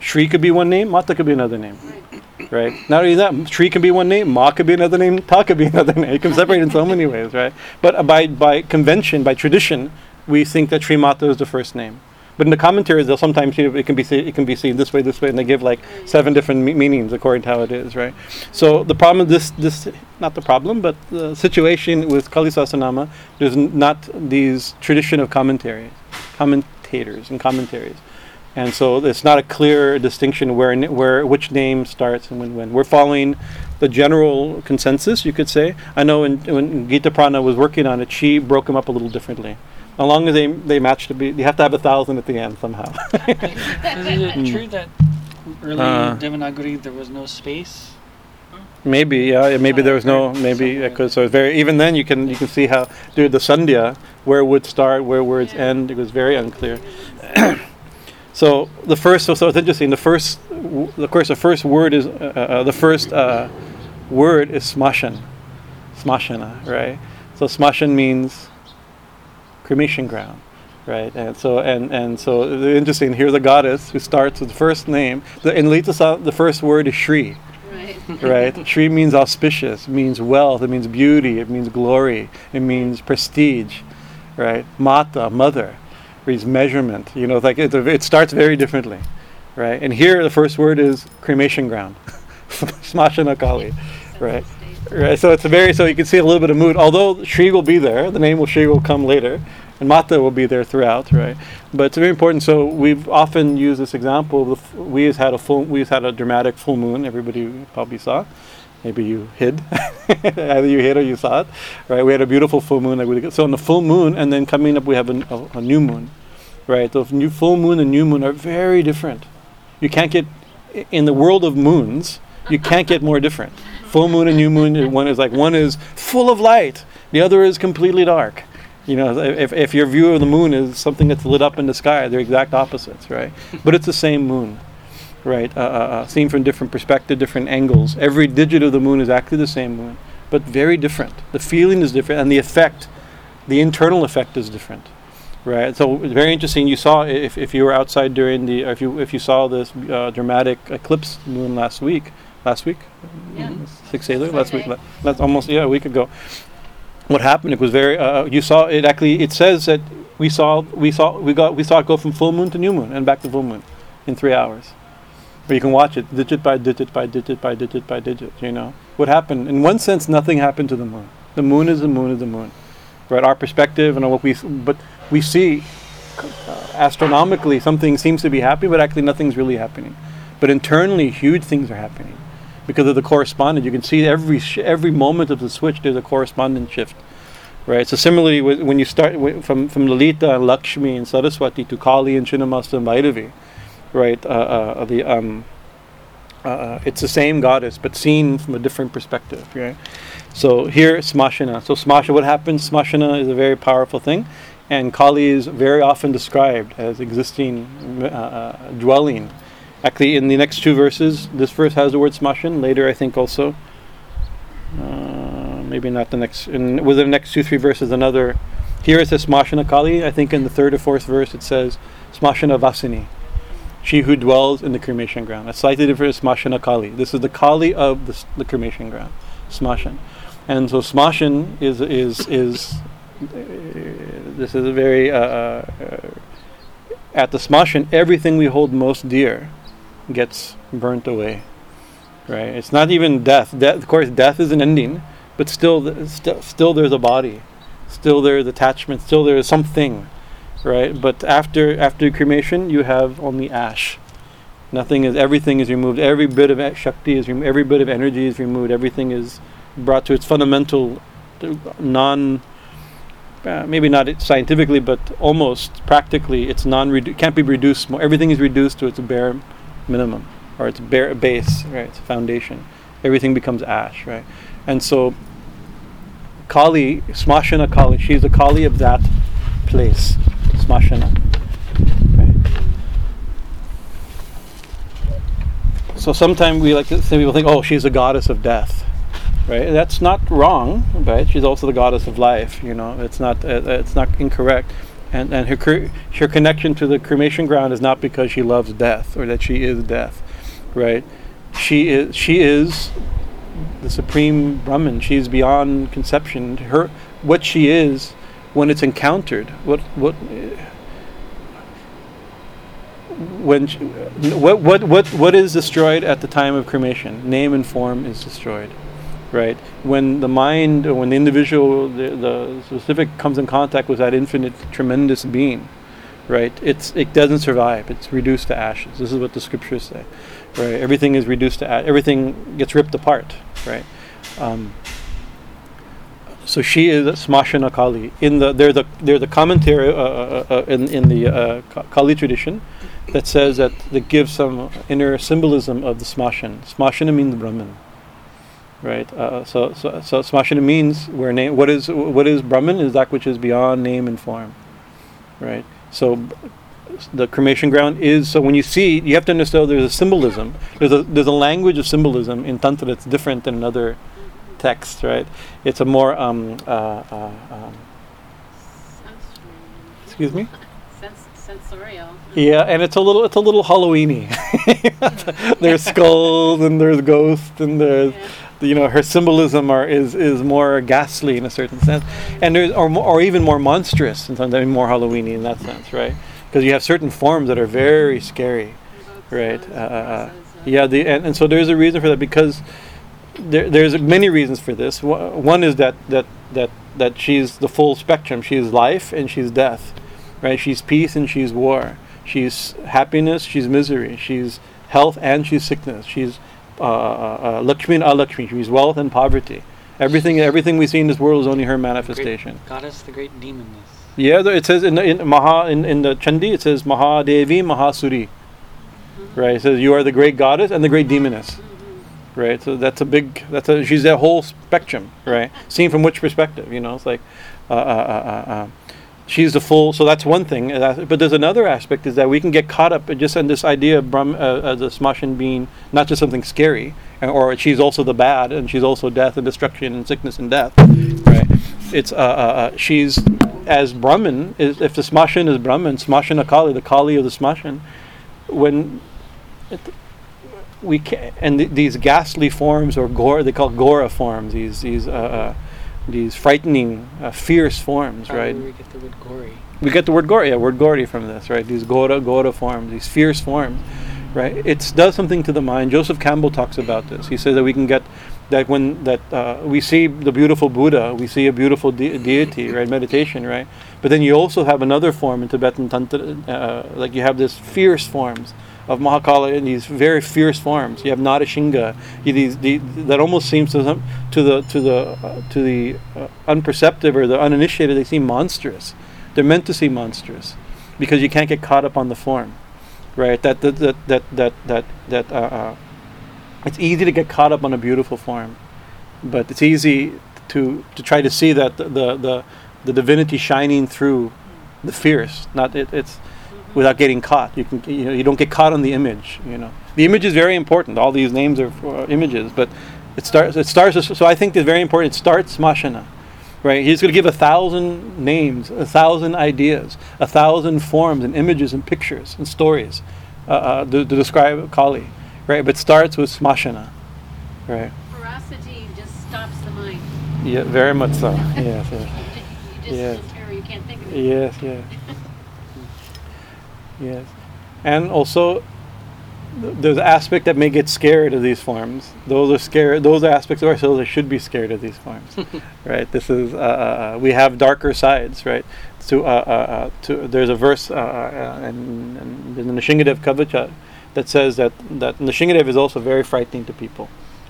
Speaker 1: Shri could be one name, Mata could be another name, right? Not only that, Shri can be one name, Ma could be another name, Ta could be another name. It can separate in so many ways, right? But by by convention, by tradition, we think that Sri Mata is the first name. But in the commentaries, they'll sometimes know, it can be see, it can be seen this way, this way, and they give like seven different me- meanings according to how it is, right? So the problem, this this not the problem, but the situation with Kali Sahasranama, there's n- not these tradition of commentaries, commentators and commentaries and so it's not a clear distinction where where which name starts and when when. We're following the general consensus you could say. I know when, when gita prana was working on it she broke them up a little differently. As long as they they match to be you have to have a thousand at the end somehow.
Speaker 3: Is it true that early
Speaker 1: Uh.
Speaker 3: Devanagari there was no space?
Speaker 1: maybe yeah yeah, maybe there was no maybe
Speaker 3: Somewhere.
Speaker 1: because so very even then you can you can see how dude the sandhya where it would start where words end it was very unclear So the first, so, so it's interesting. The first, w- of course, the first word is uh, uh, the first uh, word is smashan, smashana, right? So smashan means cremation ground, right? And so and and so the interesting. Here's a goddess who starts with the first name. The, in Lalita, the first word is Shri,
Speaker 2: Right.
Speaker 1: right? Shri means auspicious, means wealth, it means beauty, it means glory, it means prestige, right? Mata, mother, means measurement. You know, like it, it starts very differently, right? And here the first word is cremation ground, smashana kali, right? Right. So it's a very so you can see a little bit of mood. Although Shri will be there, the name will Shri will come later, and Mata will be there throughout, right? But it's very important. So we've often used this example. of the f- We has had a full, we has had a dramatic full moon. Everybody probably saw. Maybe you hid, either you hid or you saw it, right? We had a beautiful full moon. Like so on the full moon, and then coming up, we have an, a, a new moon, right? The new full moon and new moon are very different. You can't get in the world of moons. You can't get more different. Full moon and new moon. One is like one is full of light. The other is completely dark. You know, if, if your view of the moon is something that's lit up in the sky, they're exact opposites, right? But it's the same moon, right? Uh, uh, uh, seen from different perspective, different angles. Every digit of the moon is actually the same moon, but very different. The feeling is different, and the effect, the internal effect is different, right? So it's very interesting. You saw if, if you were outside during the, or if you if you saw this uh, dramatic eclipse moon last week, last week,
Speaker 2: Yeah.
Speaker 1: six ago, last week, la- last almost yeah a week ago. What happened? It was very. Uh, you saw it actually. It says that we saw we saw we got we saw it go from full moon to new moon and back to full moon in three hours. But you can watch it digit by digit by digit by digit by digit. You know what happened? In one sense, nothing happened to the moon. The moon is the moon is the moon, right? Our perspective and what we but we see uh, astronomically something seems to be happening, but actually nothing's really happening. But internally, huge things are happening. because of the correspondence. You can see every sh- every moment of the switch. There's a correspondence shift, right? So similarly, wh- when you start from from Lalita and Lakshmi and Saraswati to Kali and Chinnamasta and Bhairavi, right? Uh, uh, the um, uh, it's the same goddess, but seen from a different perspective, right? So here, Smashana. So Smasha, what happens? Smashana is a very powerful thing, and Kali is very often described as existing, uh, uh, dwelling. Actually, in the next two verses, this verse has the word Smashan. Later, I think also. Uh, maybe not the next. In, within the next two, three verses, another. Here it says Kali. I think in the third or fourth verse it says Smashana Vasini she who dwells in the cremation ground. A slightly different Smashana Kali. This is the Kali of the, the cremation ground, Smashan. And so Smashan is is is uh, this is a very uh, uh, at the Smashan everything we hold most dear gets burnt away. Right? It's not even death. Death, of course, death is an ending, but still, st- still there's a body, still there's attachment, still there is something right? But after after cremation, you have only ash. Nothing is everything is removed. Every bit of shakti is removed. Every bit of energy is removed. Everything is brought to its fundamental, non. Uh, maybe not scientifically, but almost practically, it's non. Can't be reduced more. Everything is reduced to its bare minimum, or its bare base, right? Its foundation. Everything becomes ash, right? And so. Kali, Smashana Kali, she's the Kali of that place. Smashana. Right. So sometimes we like to people think, oh, she's a goddess of death, right? That's not wrong, right? She's also the goddess of life. You know, it's not uh, it's not incorrect. And and her cre- her connection to the cremation ground is not because she loves death or that she is death, right? She is she is the supreme Brahman. She's beyond conception. Her what she is when it's encountered, what what when what what what what is destroyed at the time of cremation? Name and form is destroyed, right? When the mind, or when the individual, the, the specific comes in contact with that infinite, tremendous being, right? It's it doesn't survive. It's reduced to ashes. This is what the scriptures say, right? Everything is reduced to a- everything gets ripped apart, right? Um, so she is Smashana Kali. In the there's a there's a commentary uh, uh, uh, in in the uh, Kali tradition that says that that gives some inner symbolism of the Smashan. Smashana means Brahman, right? Uh, so so so Smashana means where name. What is what is Brahman is that which is beyond name and form, right? So. The cremation ground is so when you see you have to understand there's a symbolism there's a there's a language of symbolism in tantra that's different than another text right? It's a more um, uh, uh, um, excuse me?
Speaker 2: Sens- sensorial.
Speaker 1: yeah and it's a little it's a little halloweeny. There's skulls and there's ghosts and there's
Speaker 2: Yeah.
Speaker 1: you know her symbolism are is is more ghastly in a certain sense. And there's or, or even more monstrous and sometimes more halloweeny in that sense right? Because you have certain forms that are very scary right? uh, uh, uh,
Speaker 2: uh,
Speaker 1: yeah the and, and so there's a reason for that because there, there's many reasons for this. One is that that that that she's the full spectrum. She's life and she's death right? She's peace and she's war. She's happiness she's misery. She's health and she's sickness. She's uh, uh, uh, lakshmi and alakshmi. She's wealth and poverty. Everything everything we see in this world is only her manifestation.
Speaker 3: Great goddess, the great demoness.
Speaker 1: yeah, it says in the, in Maha in, in the Chandi it says Mahadevi Mahasuri. Right, it says you are the great goddess and the great demoness. Right, so that's a big that's a she's that whole spectrum. Right, seen from which perspective? You know, it's like uh, uh, uh, uh, uh, she's the full. So that's one thing. But there's another aspect is that we can get caught up just in this idea of Brahm, uh, uh, the Smashan being not just something scary, and- or she's also the bad, and she's also death and destruction and sickness and death. Right, it's uh, uh, uh, she's as Brahman. Is, if the Smashan is Brahman, Smashana Kali, the Kali of the Smashan, when it, we can and th- these ghastly forms or gore they call gora forms these these uh, uh, these frightening uh, fierce forms
Speaker 3: How
Speaker 1: right
Speaker 3: we get the word gory?
Speaker 1: we get the word gory, yeah, word gory from this, right? These gora, gora forms, these fierce forms, right? It does something to the mind. Joseph Campbell talks about this. He says that we can get that when that uh, we see the beautiful Buddha, we see a beautiful de- deity, right? Meditation, right? But then you also have another form in Tibetan Tantra, uh, like you have this fierce forms of Mahakala in these very fierce forms. You have Natashinga, you, these, the, that almost seems to some, to the to the uh, to the uh, unperceptive or the uninitiated, they seem monstrous. They're meant to seem monstrous because you can't get caught up on the form, right? That that that that that that, that uh, uh, it's easy to get caught up on a beautiful form, but it's easy to to try to see that the the, the, the divinity shining through the fierce. Not it, it's without getting caught. You can you know you don't get caught on the image. You know the image is very important. All these names are for images, but it starts it starts. So I think it's very important. It starts mashana, right? He's going to give a thousand names, a thousand ideas, a thousand forms and images and pictures and stories uh, uh, to, to describe Kali, right? But it starts with smashana, right?
Speaker 2: Ferocity just stops the mind.
Speaker 1: Yeah, very much so. yes, yes.
Speaker 2: You just, you just
Speaker 1: Yes.
Speaker 2: terror. You can't think of it.
Speaker 1: Yes, yes. Yes. And also, th- there's aspect that may get scared of these forms. Those are scared. Those are aspects of ourselves that should be scared of these forms, right? This is uh, uh, we have darker sides, right? To uh, uh, uh, to there's a verse uh, uh, in, in, the Nishingadev Kavacha that says that that Nishingadev is also very frightening to people.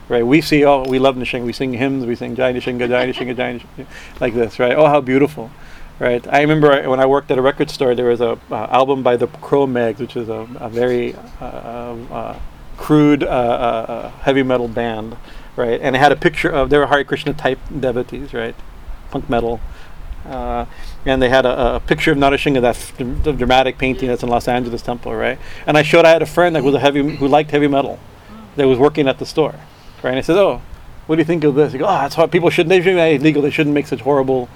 Speaker 1: Right, we see, oh, we love Nishinga. We sing hymns. We sing Jai Nishinga, Jai Nishinga, Jai Nishinga, like this, right? Oh, how beautiful, right? I remember when I worked at a record store, there was a uh, album by the Cro Mags, which is a, a very uh, uh, uh, crude uh, heavy metal band, right? And it had a picture of they were Hare Krishna type devotees, right? Punk metal. Uh, and they had a, a picture of Narashinga, that dramatic painting that's in Los Angeles Temple, right? And I showed I had a friend that was a heavy who liked heavy metal, that was working at the store, right? And I said, "Oh, what do you think of this?" He goes, "Oh, that's why people shouldn't. They shouldn't be illegal. They shouldn't make such horrible,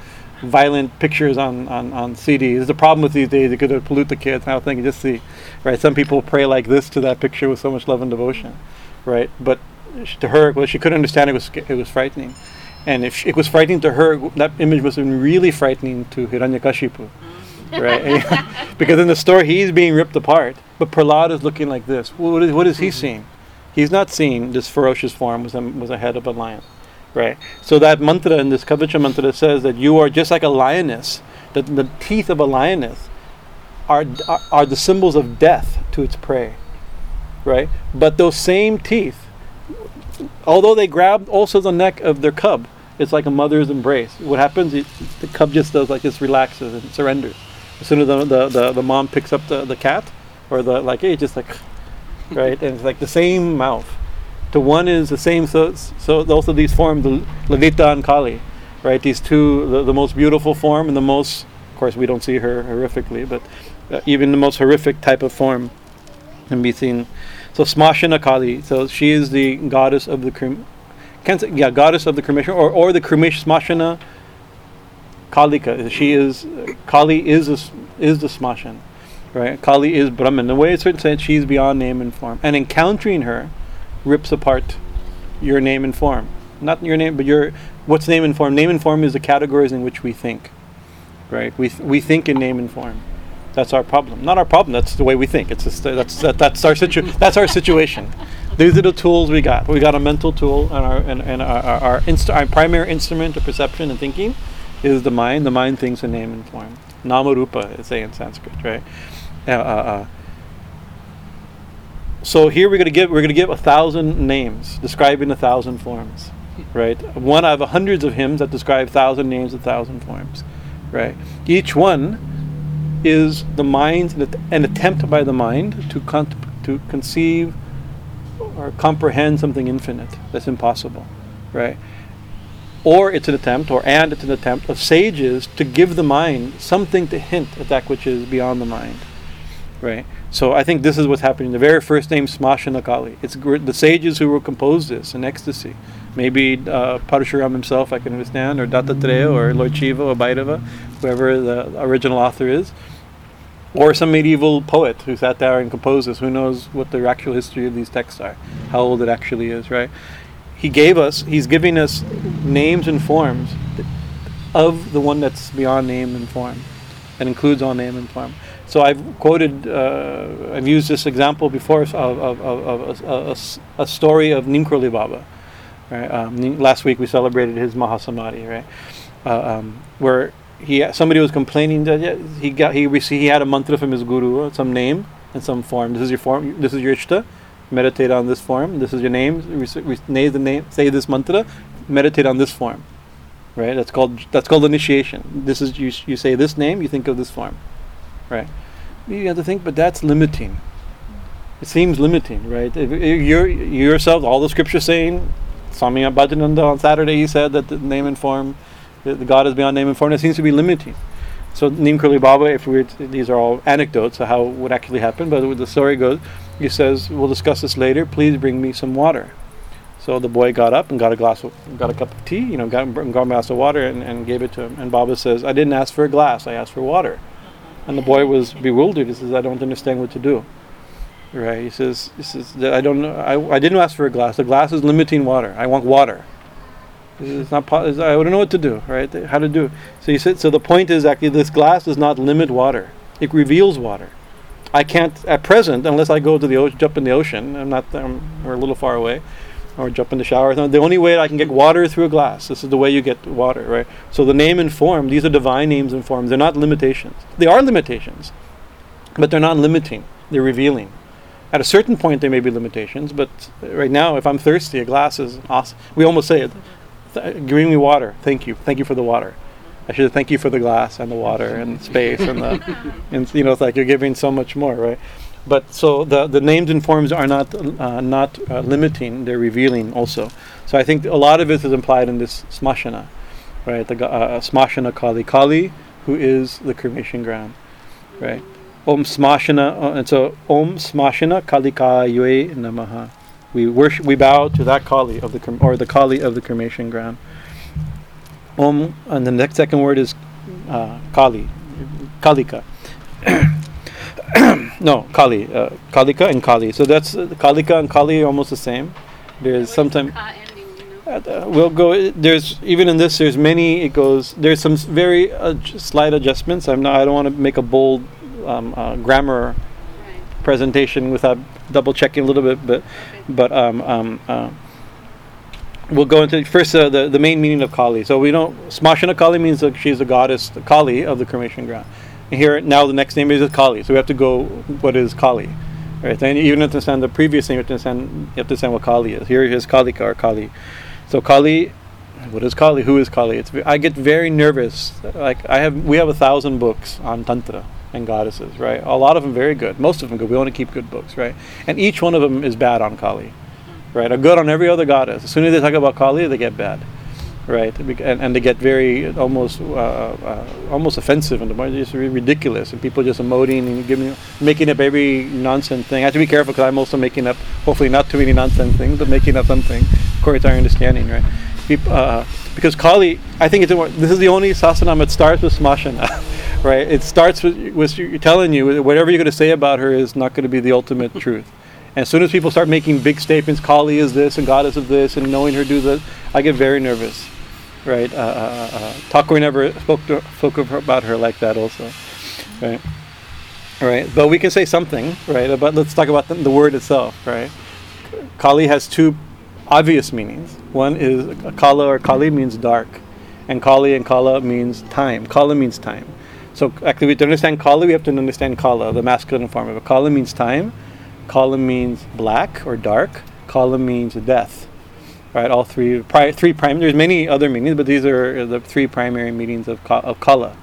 Speaker 1: violent pictures on on on CDs. There's a problem with these days. It could pollute the kids." I was thinking, just see, right? Some people pray like this to that picture with so much love and devotion, right? But sh- to her, well, she couldn't understand it was it was frightening, and if sh- it was frightening to her, that image was really frightening to Hiranyakashipu, mm. right? because in the story he's being ripped apart, but Prahlad is looking like this. What is, what is he mm-hmm. seeing? He's not seeing this ferocious form was a, was a head of a lion, right? So that mantra in this Kavacha mantra says that you are just like a lioness. That the teeth of a lioness are, are are the symbols of death to its prey, right? But those same teeth, although they grab also the neck of their cub, it's like a mother's embrace. What happens? It, the cub just does like just relaxes and surrenders. As soon as the the, the, the mom picks up the, the cat, or the like, hey, just like, right, and it's like the same mouth. To one is the same. So so also these forms, the Lalita and Kali, right? These two, the, the most beautiful form and the most, of course, we don't see her horrifically, but uh, even the most horrific type of form can be seen. So Smashana Kali, so she is the goddess of the crem, say, yeah, goddess of the cremation, or or the cremation Smashana Kalika. She is Kali is a is the Smashan, right? Kali is Brahman. The way it's written she's beyond name and form, and encountering her rips apart your name and form. Not your name, but your what's name and form. Name and form is the categories in which we think, right? We th- we think in name and form. That's our problem. Not our problem. That's the way we think. It's just, that's that, that's our situ- That's our situation. These are the tools we got. We got a mental tool, and our and, and our our, our, inst- our primary instrument of perception and thinking is the mind. The mind thinks in name and form. Namarupa, say in Sanskrit, right? Uh, uh, uh, so here we're going to give we're going to give a thousand names describing a thousand forms, right? One out of hundreds of hymns that describe thousand names, a thousand forms, right? Each one is the mind an an attempt by the mind to con- to conceive or comprehend something infinite that's impossible, right? Or it's an attempt, or and it's an attempt of sages to give the mind something to hint at that which is beyond the mind, right? So I think this is what's happening. The very first name, Smashana Kali. It's gr- the sages who will compose this in ecstasy. Maybe uh, Parashuram himself, I can understand, or Dattatreya, or Lord Shiva, or Bhairava, whoever the original author is. Or some medieval poet who sat there and composed this. Who knows what the actual history of these texts are, how old it actually is, right? He gave us, he's giving us names and forms of the one that's beyond name and form and includes all name and form. So I've quoted, uh, I've used this example before of, of, of, of a, a- a story of Neem Karoli Baba. Right? Um, last week we celebrated his Mahasamadhi, right? Uh, um, where he somebody was complaining that he got he received he had a mantra from his guru, some name, in some form. This is your form. This is your ishta. Meditate on this form. This is your name. S- we say the name. Say this mantra. Meditate on this form. Right. That's called that's called initiation. This is you. You say this name. You think of this form. Right. You have to think, but that's limiting. It seems limiting, right? If, if you yourself, all the scriptures saying, Swami Bhajananda on Saturday, he said that the name and form, the, the God is beyond name and form. it seems to be limiting. So Neem Baba, if we these are all anecdotes of how it would actually happen, but the story goes, he says, we'll discuss this later. Please bring me some water. So the boy got up and got a glass, of, got a cup of tea, you know, got, got a glass of water and, and gave it to him. And Baba says, I didn't ask for a glass, I asked for water. And the boy was bewildered. He says, I don't understand what to do. Right? He says, he says I don't know. I, I didn't ask for a glass. The glass is limiting water. I want water. Says, It's not. Po- I don't know what to do. Right? How to do? So he said. So the point is actually this glass does not limit water. It reveals water. I can't at present unless I go to the ocean, jump in the ocean. I'm not. I'm, we're a little far away, or jump in the shower. The only way I can get water is through a glass. This is the way you get water, right? So the name and form. These are divine names and forms. They're not limitations. They are limitations, but they're not limiting. They're revealing. At a certain point, there may be limitations, but right now, if I'm thirsty, a glass is awesome. We almost say it. Th- give me water. Thank you. Thank you for the water. I should thank you for the glass and the water and space and the, and you know, it's like you're giving so much more, right? But so the the names and forms are not uh, not uh, limiting; they're revealing also. So I think a lot of it is implied in this smashana, right? The uh, smashana kali kali, who is the cremation ground, right? Om Smashana, uh, and so Om Smashana kali Kalikaye Namaha. We worship, we bow to that Kali of the crem- or the Kali of the cremation ground. Om, and the next second word is uh, Kali, Kalika. no, Kali, uh, Kalika and Kali. So that's uh, Kalika and Kali are almost the same. There's sometimes
Speaker 2: the ka ending, you know?
Speaker 1: uh, we'll go. There's even in this. There's many. It goes. There's some very uh, slight adjustments. I'm not. I don't want to make a bold um, uh, grammar
Speaker 2: Right.
Speaker 1: presentation without double checking a little bit. But
Speaker 2: Okay.
Speaker 1: but um, um, uh, we'll go into first uh, the the main meaning of Kali. So we know Smashana Kali means that she's the goddess, the Kali of the cremation ground. Here now the next name is Kali. So we have to go. What is Kali? Right. And even to understand the previous name, you have to understand. You have to what Kali is. Here is Kalika or Kali. So Kali, what is Kali? Who is Kali? It's I get very nervous. Like I have, we have a thousand books on tantra and goddesses, right? A lot of them very good. Most of them good. We want to keep good books, right? And each one of them is bad on Kali, right? Are good on every other goddess. As soon as they talk about Kali, they get bad, right? And, and they get very almost uh, uh, almost offensive and just really ridiculous. And people just emoting and giving making up every nonsense thing. I have to be careful because I'm also making up, hopefully not too many nonsense things, but making up something according to our understanding, right? Peop- uh, because Kali, I think it's this is the only sasanam that starts with smashana, right? It starts with, with you telling you whatever you're going to say about her is not going to be the ultimate truth. And as soon as people start making big statements, Kali is this and goddess of this, and knowing her do this, I get very nervous, right? Uh, uh, uh, Thakur never spoke, to, spoke about her like that, also, right? Right, but we can say something, right? But let's talk about the, the word itself, right? Kali has two obvious meanings. One is Kala or Kali means dark, and Kali and Kala means time. Kala means time. So actually, to understand Kali, we have to understand Kala, the masculine form of it. Kala means time. Kala means black or dark. Kala means death. Right, all three, pri- three prime. There's many other meanings, but these are the three primary meanings of ka- of Kala,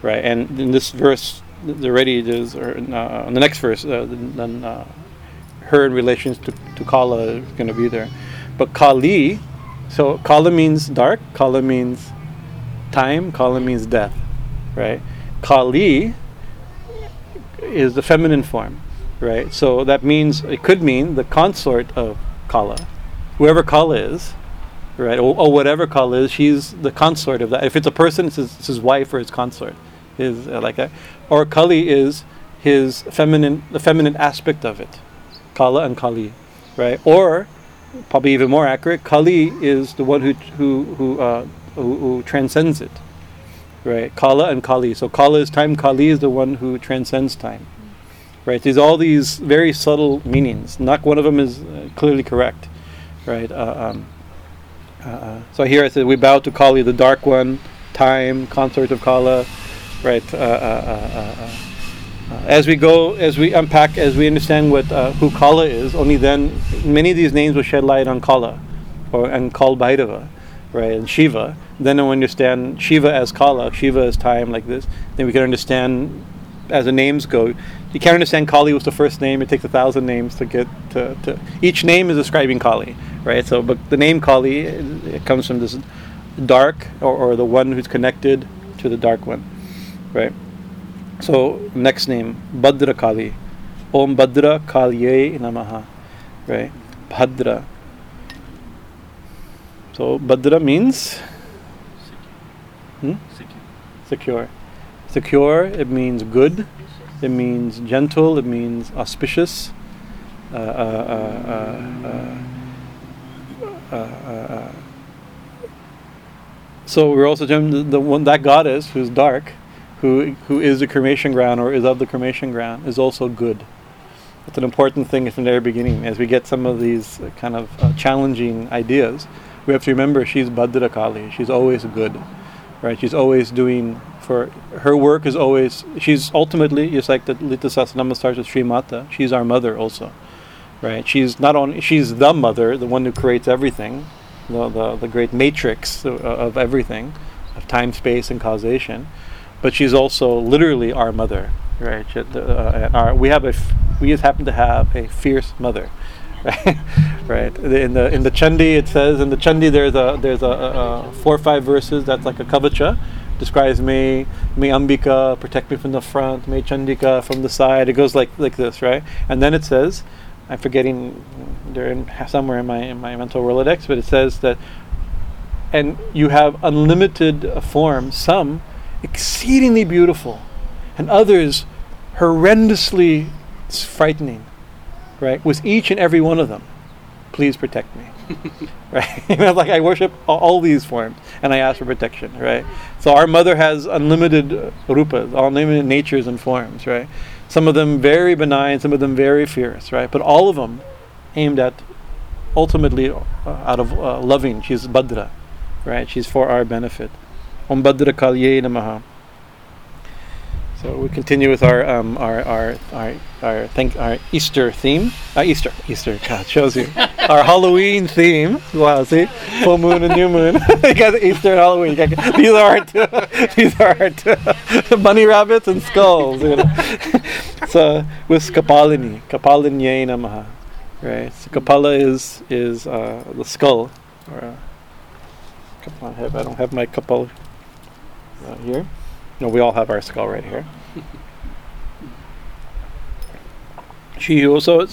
Speaker 1: right? And in this verse, the already is or uh, in the next verse, uh, then uh, her in relations to, to Kala is going to be there. But Kali, so Kala means dark, Kala means time, Kala means death, right? Kali is the feminine form, right? So that means, it could mean the consort of Kala. Whoever Kala is, right? Or, or whatever Kala is, she's the consort of that. If it's a person, it's his, it's his wife or his consort. His, uh, like that. Or Kali is his feminine, the feminine aspect of it. Kala and Kali, right? Or probably even more accurate, Kali is the one who who who, uh, who, who transcends it, right? Kala and Kali. So Kala is time. Kali is the one who transcends time, right? There's all these very subtle meanings. Not one of them is uh, clearly correct, right? Uh, um, uh, uh, so here I said we bow to Kali, the dark one, time, consort of Kala, right? As we go, as we unpack, as we understand what who Kala is, only then many of these names will shed light on Kala, or and Kal Bhairava, right, and Shiva. Then we understand Shiva as Kala, Shiva as time, like this, then we can understand as the names go. You can't understand Kali was the first name. It takes a thousand names to get to, to each name is describing Kali, right? So, but the name Kali it, it comes from this dark or, or the one who's connected to the dark one, right? So next name Badra Kali, Om Badra Kalye Namaha, right? Bhadra. So Badra means hmm? secure. Secure. It means good. It means gentle. It means auspicious. Uh, uh, uh, uh, uh, uh, so we're also talking the, one that goddess who's dark, who who is the cremation ground or is of the cremation ground, is also good. It's an important thing from the very beginning. As we get some of these kind of uh, challenging ideas, we have to remember she's Bhadra Kali. She's always good, right? She's always doing for her work is always she's ultimately just like the Lalita Sahasranama starts with Sri Mata. She's our mother also, right? She's not only she's the mother, the one who creates everything, the the, the great matrix of, everything, of time, space, and causation. But she's also literally our mother, right? She- uh, our, we have a f- we just happen to have a fierce mother, right? right. In the in the Chandi it says in the Chandi there's a there's a, a, a four or five verses that's like a kavacha describes me may Ambika protect me from the front, may Chandika from the side. It goes like like this, right? And then it says, I'm forgetting they're in somewhere in my in my mental Rolodex, but it says that and you have unlimited uh, forms, some exceedingly beautiful, and others horrendously frightening, right? With each and every one of them, please protect me, right? You know, like I worship all, all these forms, and I ask for protection, right? So our mother has unlimited uh, rupas, unlimited natures and forms, right? Some of them very benign, some of them very fierce, right? But all of them aimed at ultimately uh, out of uh, loving. She's Badra, right? She's for our benefit. Om Badra Kalye Namaha. So we continue with our um, our our our our, our Easter theme. Uh, Easter, Easter. God shows you our Halloween theme. Wow, see, full moon and new moon. you got Easter and Halloween. Got- these are our two. These are our two. bunny rabbits and skulls. You know. so with Kapalini, Kapalinyay Namaha. Right. So Kapala is is uh, the skull. Or, uh, I I don't have my Kapala uh, here. No, we all have our skull right here. She also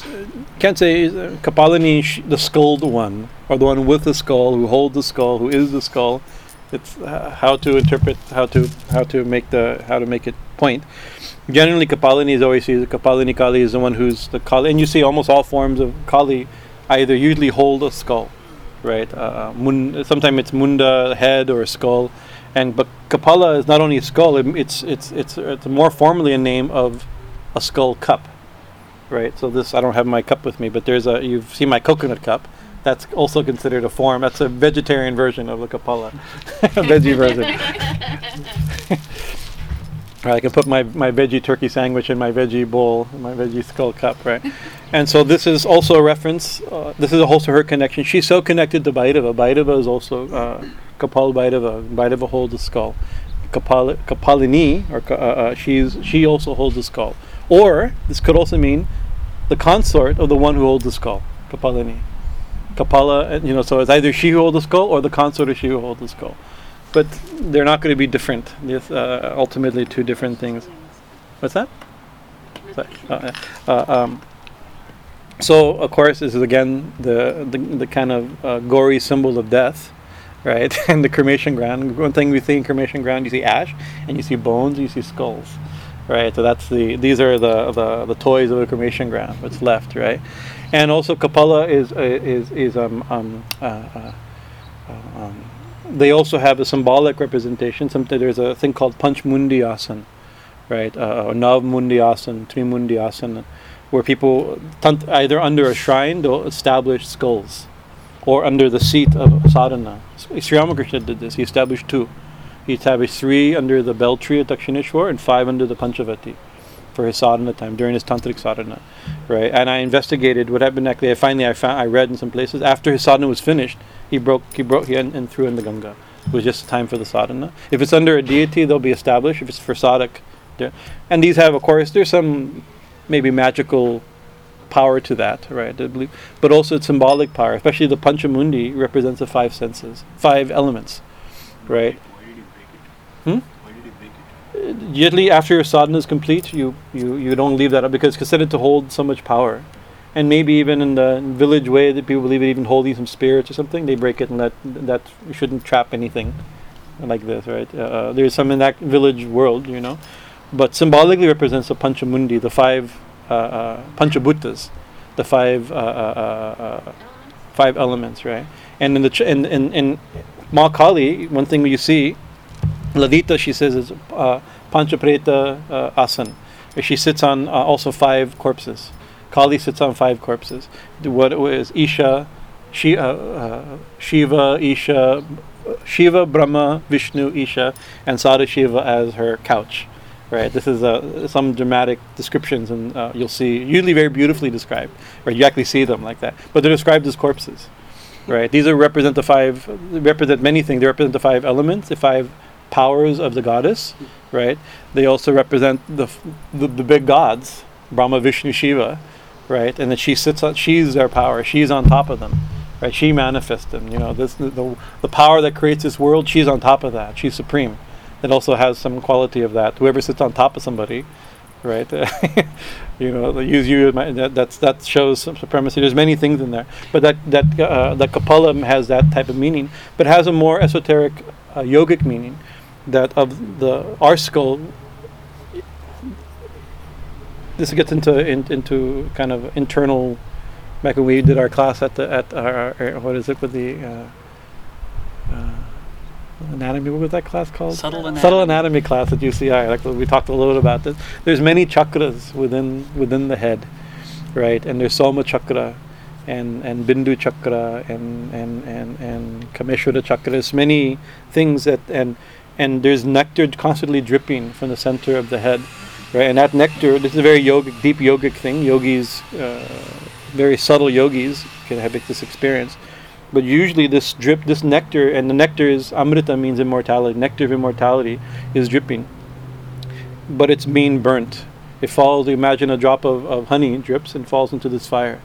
Speaker 1: can't say uh, Kapalini, sh- the skulled one, or the one with the skull, who holds the skull, who is the skull. It's uh, how to interpret, how to how to make the how to make it point. Generally, Kapalini is always used. Kapalini Kali is the one who's the Kali, and you see almost all forms of Kali either usually hold a skull, right? Uh, mun, sometimes it's munda, head, or a skull, and but Kapala is not only a skull; it, it's it's it's it's more formally a name of a skull cup, right? So this I don't have my cup with me, but there's a you've seen my coconut cup. That's also considered a form. That's a vegetarian version of the Kapala, a veggie version. I can put my, my veggie turkey sandwich in my veggie bowl, my veggie skull cup, right? and so this is also a reference. Uh, this is a whole also her connection. She's so connected to Bhairava. Bhairava is also uh, Kapal Bhairava. Bhairava holds the skull. Kapal, Kapalini, or uh, uh, she's she also holds the skull. Or this could also mean the consort of the one who holds the skull, Kapalini. Kapala, you know, so it's either she who holds the skull or the consort of she who holds the skull. But they're not going to be different. Uh, ultimately two different things. What's that? Sorry. Uh, uh, um, so of course this is again the the, the kind of uh, gory symbol of death, right? and the cremation ground. One thing we see in cremation ground, you see ash, and you see bones, you see skulls, right? So that's the these are the the, the toys of the cremation ground. What's left, right? And also Kapala is uh, is is um um. Uh, uh, uh, um, they also have a symbolic representation. Something there's a thing called Panchmundi Asan, right? Uh, or Nav Mundi Asan, Trimundi Asan, where people either under a shrine they'll establish skulls, or under the seat of sadhana. Sri Ramakrishna did this. He established two. He established three under the bel tree at Dakshineshwar and five under the Panchavati. For his sadhana time during his tantric sadhana, right? And I investigated what happened. Actually, I finally I found I read in some places after his sadhana was finished, he broke he broke he and, and threw in the Ganga. It was just time for the sadhana. If it's under a deity, they'll be established. If it's for sadhak, and these have, of course, there's some maybe magical power to that, right? But also it's symbolic power. Especially the Panchamundi represents the five senses, five elements, right?
Speaker 4: Why did he break it?
Speaker 1: Hmm? Usually, after your sadhana is complete, you, you, you don't leave that up because it's considered to hold so much power. And maybe even in the village way that people believe it even holding some spirits or something, they break it and let that shouldn't trap anything like this, right? Uh, there's some in that village world, you know, but symbolically represents the Panchamundi, the five uh, uh, the five uh, uh, uh, uh, five elements, right? And in the ch- in in, in Ma Kali, one thing you see, Lalita, she says is uh, Panchapreta uh, asan. She sits on uh, also five corpses. Kali sits on five corpses. What was Isha, Shi, uh, uh, Shiva, Isha, Shiva, Brahma, Vishnu, Isha, and Sada Shiva as her couch. Right. This is uh, some dramatic descriptions, and uh, you'll see usually very beautifully described, or you actually see them like that. But they're described as corpses. Right. These are represent the five. Represent many things. They represent the five elements, the five powers of the goddess. Right. They also represent the the, the big gods, Brahma, Vishnu, Shiva. Right. And then she sits on. She's their power. She's on top of them. Right. She manifests them. You know, this the, the power that creates this world. She's on top of that. She's supreme. It also has some quality of that. Whoever sits on top of somebody, right? you know, they use you. That that's, that shows some supremacy. There's many things in there, but that that uh, that Kapalam has that type of meaning, but has a more esoteric, uh, yogic meaning. That of the our skull. This gets into in, into kind of internal. Back when we did our class at the at our, our what is it with the. Uh, uh, anatomy. What was that class called?
Speaker 3: Subtle anatomy.
Speaker 1: Subtle anatomy class at UCI. Like we talked a little bit about this. There's many chakras within within the head, right? And there's Soma chakra, and and Bindu chakra, and and and and Kameshwara chakra. There's many things that and and there's nectar constantly dripping from the center of the head, right? And that nectar. This is a very yogic, deep yogic thing. Yogis, uh, very subtle yogis can have this experience. But usually this drip, this nectar, and the nectar is amrita means immortality. Nectar of immortality is dripping, but it's being burnt. It falls. Imagine a drop of, of honey drips and falls into this fire.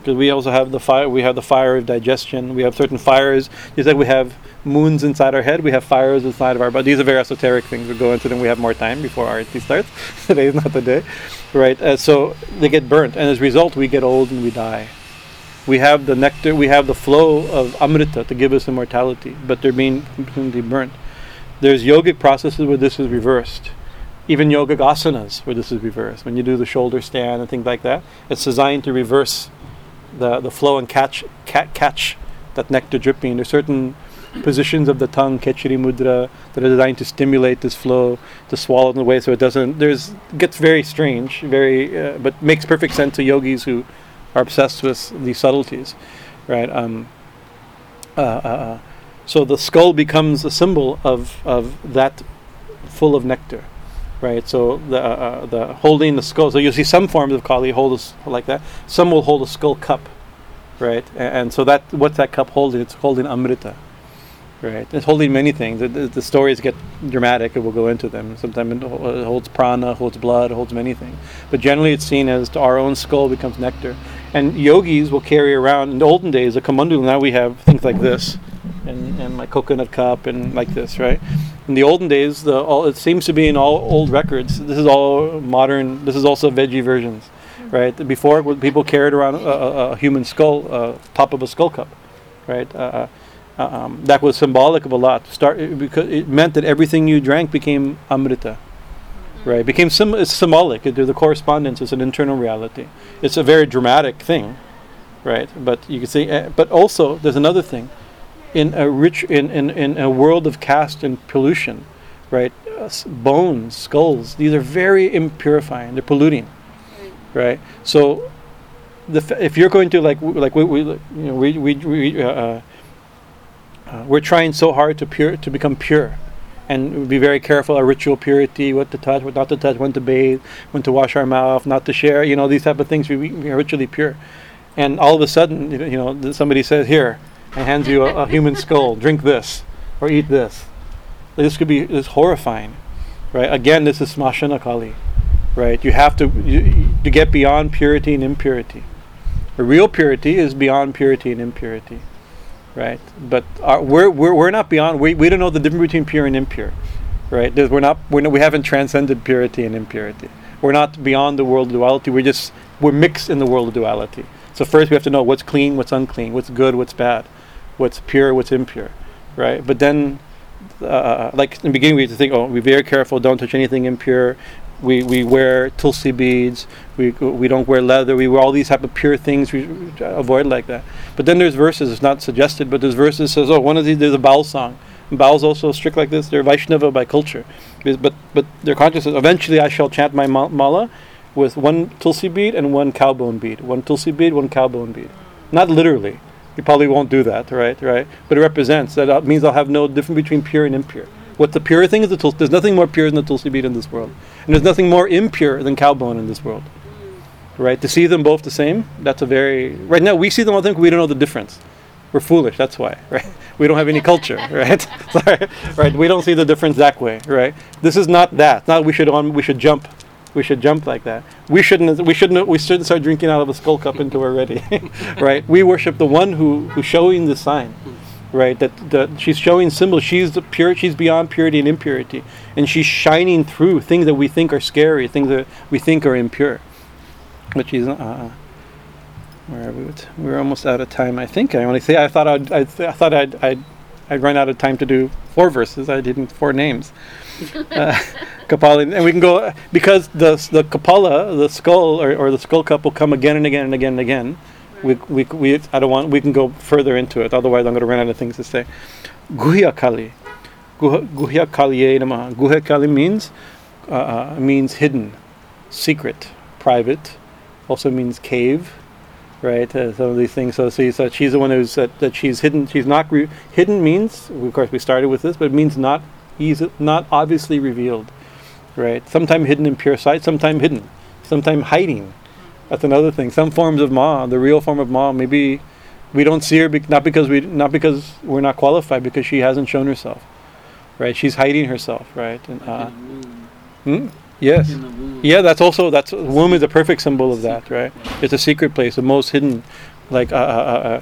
Speaker 1: Because we also have the fire. We have the fire of digestion. We have certain fires. Just like we have moons inside our head, we have fires inside of our body. These are very esoteric things. We'll go into them. We have more time before our tea starts. Today is not the day, right? Uh, so they get burnt, and as a result, we get old and we die we have the nectar, we have the flow of amrita to give us immortality, but they're being completely burnt. There's yogic processes where this is reversed. Even yogic asanas where this is reversed. When you do the shoulder stand and things like that, it's designed to reverse the, the flow and catch ca- catch that nectar dripping. There's certain positions of the tongue, khechari mudra, that are designed to stimulate this flow, to swallow it in a way so it doesn't. There's gets very strange, very, uh, but makes perfect sense to yogis who are obsessed with these subtleties, right? Um, uh, uh, uh, so the skull becomes a symbol of, of that full of nectar, right? So the uh, uh, the holding the skull. So you see some forms of kali hold us like that. Some will hold a skull cup, right? A- And, so that what's that cup holding? It's holding amrita, right? It's holding many things. The, the, the stories get dramatic, and we'll go into them. Sometimes it holds prana, holds blood, holds many things. But generally, it's seen as our own skull becomes nectar. And yogis will carry around in the olden days a kamandala. Now we have things like this, and, and like coconut cup and like this, right? In the olden days, the all it seems to be in all old records. This is all modern. This is also veggie versions, right? Before people carried around a, a, a human skull, uh, top of a skull cup, right? Uh, uh, um, that was symbolic of a lot. Start because it meant that everything you drank became amrita right became sim- it's symbolic it, a correspondence is an internal reality it's a very dramatic thing right but you can see uh, but also there's another thing in a rich in, in, in a world of caste and pollution right uh, bones skulls these are very impurifying they're polluting
Speaker 2: Right.
Speaker 1: so f- if you're going to like like we, we you know we we, we uh, uh, uh, we're trying so hard to pure to become pure and be very careful our ritual purity, what to touch, what not to touch, when to bathe, when to wash our mouth, not to share. You know, these type of things. We, we are ritually pure, and all of a sudden, you know, somebody says, "Here," and hands you a, a human skull. Drink this or eat this. This could be this horrifying, right? Again, this is smashana kali, right? You have to you, to get beyond purity and impurity. The real purity is beyond purity and impurity, right? But our, we're, we're we're not beyond. We, we don't know the difference between pure and impure, right? There's, we're not we're no, we haven't transcended purity and impurity. We're not beyond the world of duality. We're just we're mixed in the world of duality. So first we have to know what's clean, what's unclean, what's good, what's bad, what's pure, what's impure, right? But then uh, like in the beginning, we have to think, oh, be very careful, don't touch anything impure. We, we wear tulsi beads. We, we don't wear leather. We wear all these type of pure things. We avoid like that. But then there's verses. It's not suggested, but there's verses says, oh, one of these there's a Baul song. Baul's also strict like this. They're Vaishnava by culture, but but their conscious is eventually I shall chant my mala with one tulsi bead and one cowbone bead. One tulsi bead, one cowbone bead. Not literally. You probably won't do that, right? Right? But it represents that means I'll have no difference between pure and impure. What the pure thing is the tulsi. There's nothing more pure than the tulsi bead in this world, and there's nothing more impure than cow bone in this world. Right? To see them both the same, that's a very right now we see them all the think we don't know the difference. We're foolish. That's why, right? We don't have any culture, right? Sorry, right? We don't see the difference that way, right? This is not that. Not we should on. We should jump we should jump like that. We shouldn't. We shouldn't. We shouldn't start drinking out of a skull cup until we're ready, right? We worship the one who who's showing the sign, right? That that she's showing symbols. She's the pure. She's beyond purity and impurity, and she's shining through things that we think are scary, things that we think are impure. But she's. Uh, where are we? We're almost out of time. I think I only say. I thought I'd. I, th- I thought I'd, I'd. I'd run out of time to do four verses. I didn't four names. Uh, Kapali, and we can go because the the Kapala, the skull or, or the skull cup will come again and again and again and again. Right. We, we, we, I don't want. We can go further into it. Otherwise, I'm going to run out of things to say. Guhya Kali, Guhya Kali Namaha. Guhya Kali means uh, uh, means hidden, secret, private. Also means cave, right? Uh, some of these things. So, so, so she's the one who's that, that she's hidden. She's not re- hidden means. Of course, we started with this, but it means not easy, not obviously revealed right? Sometimes hidden in pure sight, sometimes hidden, sometimes hiding. That's another thing. Some forms of ma, the real form of ma, maybe we don't see her be- not because we not because we're not qualified, because she hasn't shown herself, right? She's hiding herself, right? And, uh, hmm? Yes. Yeah, that's also that's womb is a perfect symbol of that, right? It's a secret place, the most hidden, like uh, uh,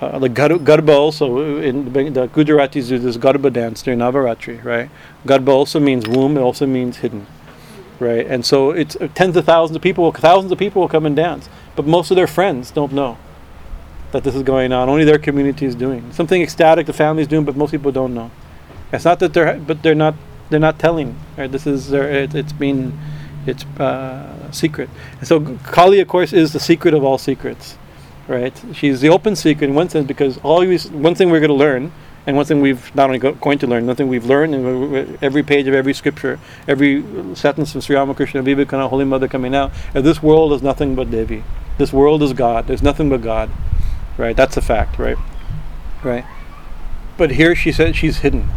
Speaker 1: uh, uh, gar- Garba also in the Gujaratis do this Garba dance during Navaratri, right? Garba also means womb. It also means hidden, right? And so it's uh, tens of thousands of people, thousands of people will come and dance, but most of their friends don't know that this is going on. Only their community is doing something ecstatic. The family's doing, but most people don't know. It's not that they're, but they're not. They're not telling. Right? This is their, it, it's been, it's uh, secret. And so Kali, of course, is the secret of all secrets right? She's the open secret in one sense because always one thing we're going to learn, and one thing we've not only go, going to learn, nothing we've learned in uh, uh, every page of every scripture, every sentence of Sri Ramakrishna Vivekananda, Holy Mother coming out, this world is nothing but Devi. This world is God. There's nothing but God, right? That's a fact, right? Right. But here she said she's hidden.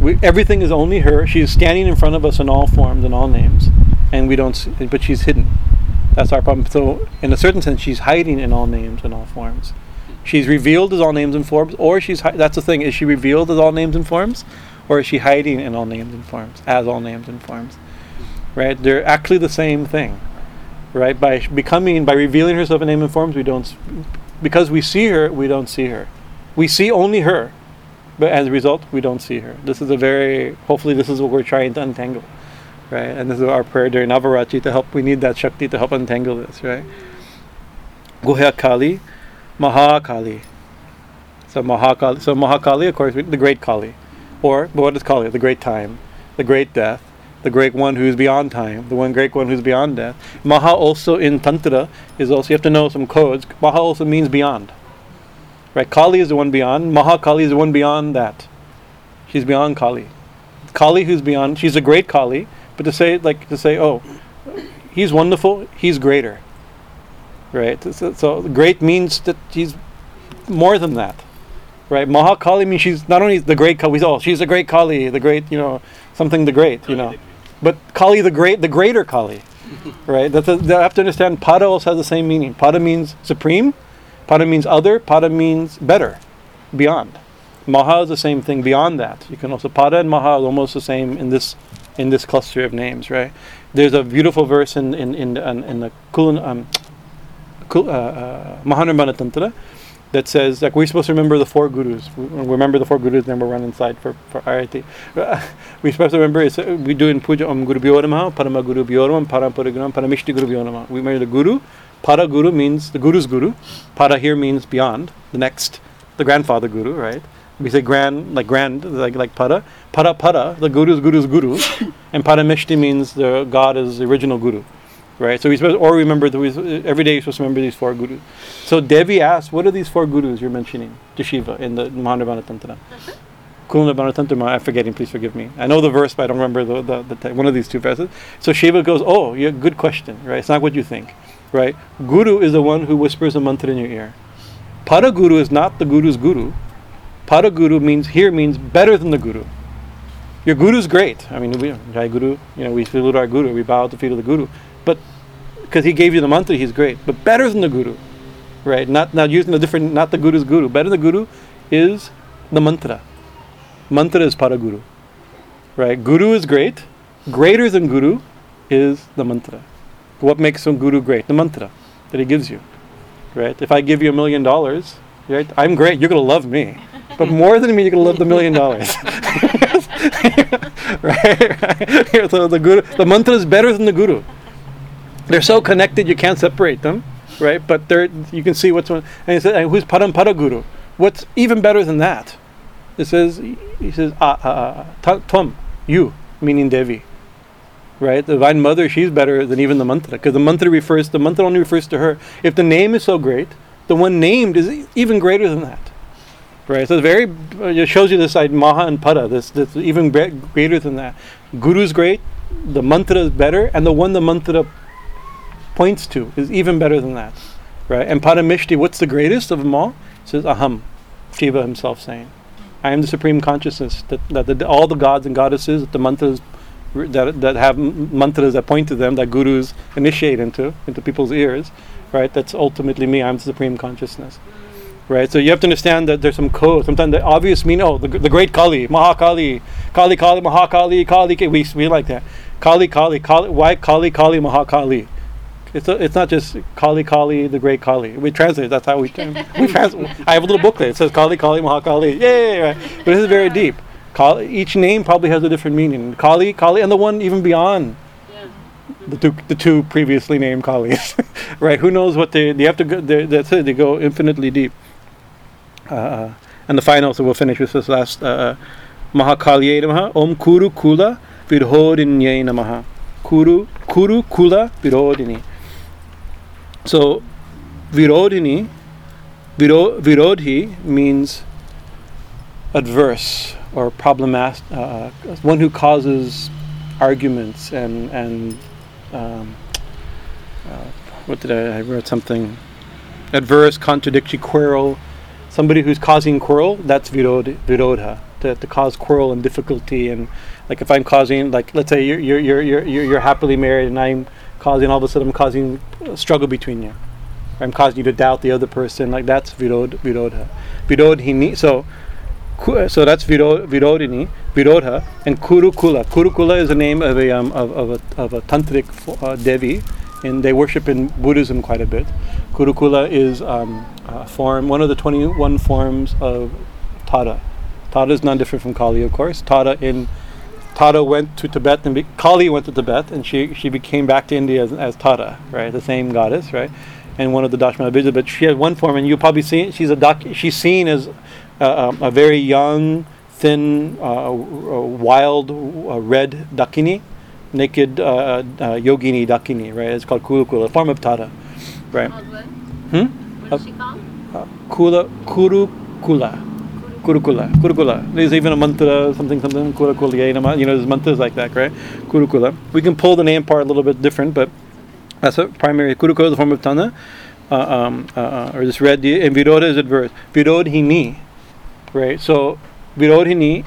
Speaker 1: We, everything is only her. She's standing in front of us in all forms and all names, and we don't. See, but she's hidden. That's our problem. So, in a certain sense, she's hiding in all names and all forms. She's revealed as all names and forms, or she's hi- that's the thing. Is she revealed as all names and forms, or is she hiding in all names and forms as all names and forms? Right? They're actually the same thing. Right? By becoming, by revealing herself in name and forms, we don't, because we see her, we don't see her. We see only her, but as a result, we don't see her. This is a very. Hopefully, this is what we're trying to untangle right? And this is our prayer during Navaratri to help. We need that Shakti to help untangle this, right? Guhya Kali, Mahakali. So Mahakali, so Mahakali, of course, the great Kali, or what is Kali? The great time, the great death, the great one who is beyond time, the one great one who's beyond death. Maha also in Tantra is also you have to know some codes. Maha also means beyond. Right? Kali is the one beyond. Mahakali is the one beyond that. She's beyond Kali. Kali who's beyond. She's a great Kali but to say like to say, oh, he's wonderful, he's greater. Right. So, so great means that he's more than that. right? Mahakali means she's not only the great Kali, oh, she's the great Kali, the great, you know, something the great, you know, but Kali the great, the greater Kali, right? That's a, they have to understand. Pada also has the same meaning. Pada means supreme, Pada means other, Pada means better, beyond. Maha is the same thing beyond that. You can also Pada and Maha are almost the same in this in this cluster of names, right? There's a beautiful verse in in in, in, in the Kulun, um, Kul, uh, uh, Tantra that says like we're supposed to remember the four gurus. We we remember the four gurus, then we'll run inside for for RIT. we're supposed to remember it's, uh, we do in puja Om Guru Bhyo Namaha, Parama Guru Bhyo Namaha, Parampara Guru, Paramishti Guru Bhyo We remember the guru. Para Guru means the guru's guru. Para here means beyond, the next, the grandfather guru, right? We say grand, like grand, like like para. Para para, the guru's guru's guru, and Paramishti means the God is the original guru, right? So we supposed, or remember that we, every day you're supposed to remember these four gurus. So Devi asked, "What are these four gurus you're mentioning to Shiva in the Mahanirvana Tantra?" Uh-huh. Tantra, I'm forgetting. Please forgive me. I know the verse, but I don't remember the, the, the te- one of these two verses. So Shiva goes, "Oh, yeah, good question, right? It's not what you think, right? Guru is the one who whispers a mantra in your ear. Paraguru is not the guru's guru. Paraguru means here means better than the guru. Your guru's great. I mean, we, Jai Guru, you know, we salute our guru, we bow at the feet of the guru, but because he gave you the mantra, he's great. But better than the guru, right? Not not using the different, not the guru's guru. Better than the guru is the mantra. Mantra is paraguru, right? Guru is great. Greater than guru is the mantra. What makes a guru great? The mantra that he gives you, right? If I give you a million dollars, right? I'm great. You're gonna love me, but more than me, you're gonna love the million dollars. right, right. So the guru, the mantra is better than the guru. They're so connected you can't separate them, right? But they're you can see what's one. And he said, and who's parampara guru? What's even better than that? It says he says ah, ah, ah, tvam you meaning Devi, right? The divine mother she's better than even the mantra because the mantra refers the mantra only refers to her. If the name is so great, the one named is even greater than that. Right, so very it shows you this side Maha and Pada. This, this even greater than that. Guru's great, the mantra is better, and the one the mantra points to is even better than that. Right, and Paramishti, what's the greatest of them all? It says Aham, Shiva himself saying, "I am the supreme consciousness that that the, all the gods and goddesses that the mantras that that have mantras that point to them that gurus initiate into into people's ears, right? That's ultimately me. I'm the supreme consciousness." Right? So you have to understand that there's some code. Sometimes the obvious mean, oh, the, the great Kali, Mahakali, Kali Kali, Mahakali, Kali. Kali. We we like that. Kali Kali Kali. Why Kali Kali Mahakali? It's a, it's not just Kali Kali, the great Kali. We translate. That's how we we translate. I have a little booklet. It says Kali Kali Mahakali. Yay! Right? But this is very deep. Kali, each name probably has a different meaning. Kali, Kali, and the one even beyond the two the two previously named Kalis, right? Who knows what they they have to go? they- That's it. They go infinitely deep. Uh, and the final, so we'll finish with this last. Uh, Mahakalye namaha, Om Kuru Kula Virodhinye namaha. Kuru Kuru Kula Virodhini. So, Virodhini, Viro, Virodhi means adverse or problematic, uh, one who causes arguments and and um, uh, what did I, I wrote something adverse, contradictory, quarrel. Somebody who's causing quarrel, that's virod, virodha. To, to cause quarrel and difficulty and like if I'm causing like let's say you're you're you're you're, you're happily married and I'm causing all of a sudden I'm causing struggle between you. I'm causing you to doubt the other person. Like that's virod virodha. Virodhini. So so that's Viro- Virodhini, Virodha, and Kurukulla. Kurukulla is the name of a um, of, of a of a tantric uh, devi, and they worship in Buddhism quite a bit. Kurukulla is um, a form, one of the twenty-one forms of Tara. Tara is not different from Kali, of course. Tara in Tara went to Tibet and be- Kali went to Tibet, and she she became back to India as, as Tara, right? The same goddess, right? And one of the Dashmahavidya, but she had one form, and you probably seen she's a doc, she's seen as uh, um, a very young, thin, uh, uh, wild uh, red dakini, naked uh, uh, yogini dakini, right? It's called kulukula, a form of Tara, right?
Speaker 2: What?
Speaker 1: Hmm?
Speaker 2: What is she called?
Speaker 1: Uh, kula kurukula. Kurukulla, Kurukulla. There's even a mantra, something, something, Kurukulla. You know, there's mantras like that, right? Kurukulla. We can pull the name part a little bit different, but that's a primary. Kurukulla is the form of Tana, uh, um, uh, uh, or this red, and Viroda is adverse. Virodhini, right? So virodhini,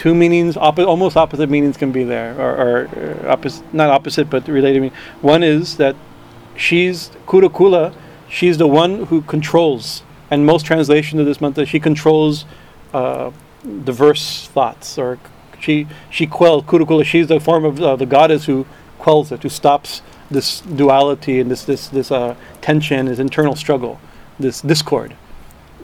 Speaker 1: two meanings, almost opposite meanings can be there, or, or uh, opposite, not opposite, but related. meaning. One is that she's Kurukulla, she's the one who controls, and most translation of this mantra, she controls uh, diverse thoughts, or she she quells Kurukulla. She's the form of uh, the goddess who quells it, who stops this duality and this this this uh, tension, this internal struggle, this discord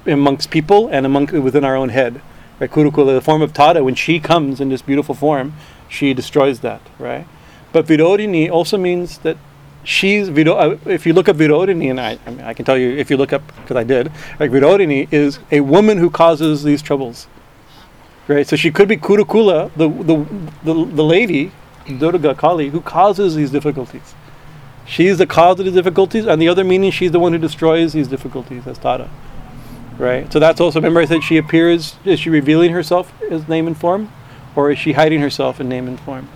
Speaker 1: amongst people and among within our own head. Right, Kurukulla, the form of Tara, when she comes in this beautiful form, she destroys that. Right, but Virodhini also means that she's Viro, uh, if you look up Virodhini, and I, I, mean, I can tell you if you look up because I did, like Virodhini is a woman who causes these troubles. Right, so she could be Kurukulla, the the the, the lady, Durga Kali, who causes these difficulties. She's the cause of the difficulties, and the other meaning, she's the one who destroys these difficulties as Tara. Right? So that's also, remember I said she appears, is she revealing herself as name and form? Or is she hiding herself in name and form?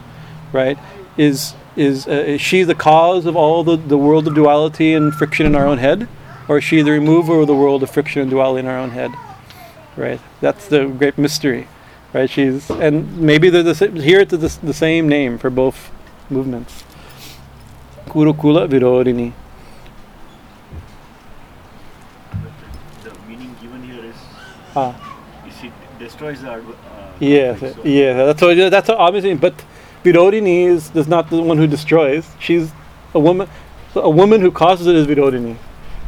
Speaker 1: Right? Is, is, uh, is she the cause of all the, the world of duality and friction in our own head? Or is she the remover of the world of friction and duality in our own head? Right? That's the great mystery. Right? She's, and maybe they're the, sa- here it's the, the same name for both movements. Kurukulla Virodhini.
Speaker 4: Is,
Speaker 1: Ah.
Speaker 4: it destroys the. Uh,
Speaker 1: Yes,
Speaker 4: so-
Speaker 1: yeah, that's what that's what obviously. But Virodhini is, is not the one who destroys. She's a woman. A woman who causes it is Virodhini.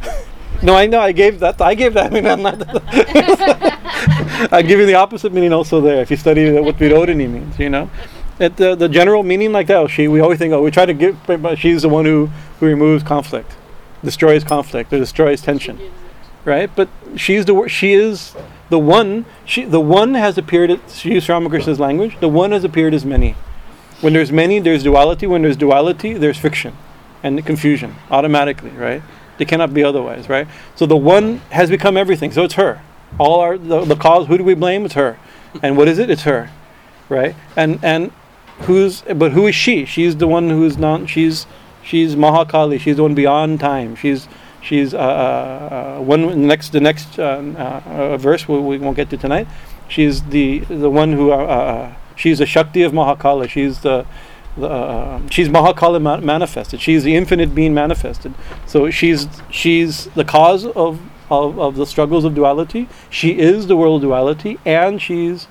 Speaker 1: no, I know. I gave that. I gave that. I mean, I'm not. I'm giving the opposite meaning also there. If you study what Virodhini means, you know, at the the general meaning like that. She. We always think, oh, we try to give. But she's the one who who removes conflict, destroys conflict, or destroys tension right? But she's the wor- she is the one. She the one has appeared. She used Ramakrishna's language. The one has appeared as many. When there's many, there's duality. When there's duality, there's fiction, and confusion automatically, right? They cannot be otherwise, right? So the one has become everything. So it's her. All our the, the cause. Who do we blame? It's her. And what is it? It's her, right? And and who's but who is she? She's the one who's not. She's she's Mahakali. She's the one beyond time. She's she's uh, uh, uh, one next the next um, uh, verse we, we won't get to tonight. She's the the one who she's the Shakti of Mahakala. She's the uh, she's Mahakala ma- manifested. She's the infinite being manifested. So she's she's the cause of, of, of the struggles of duality. She is the world duality, and she's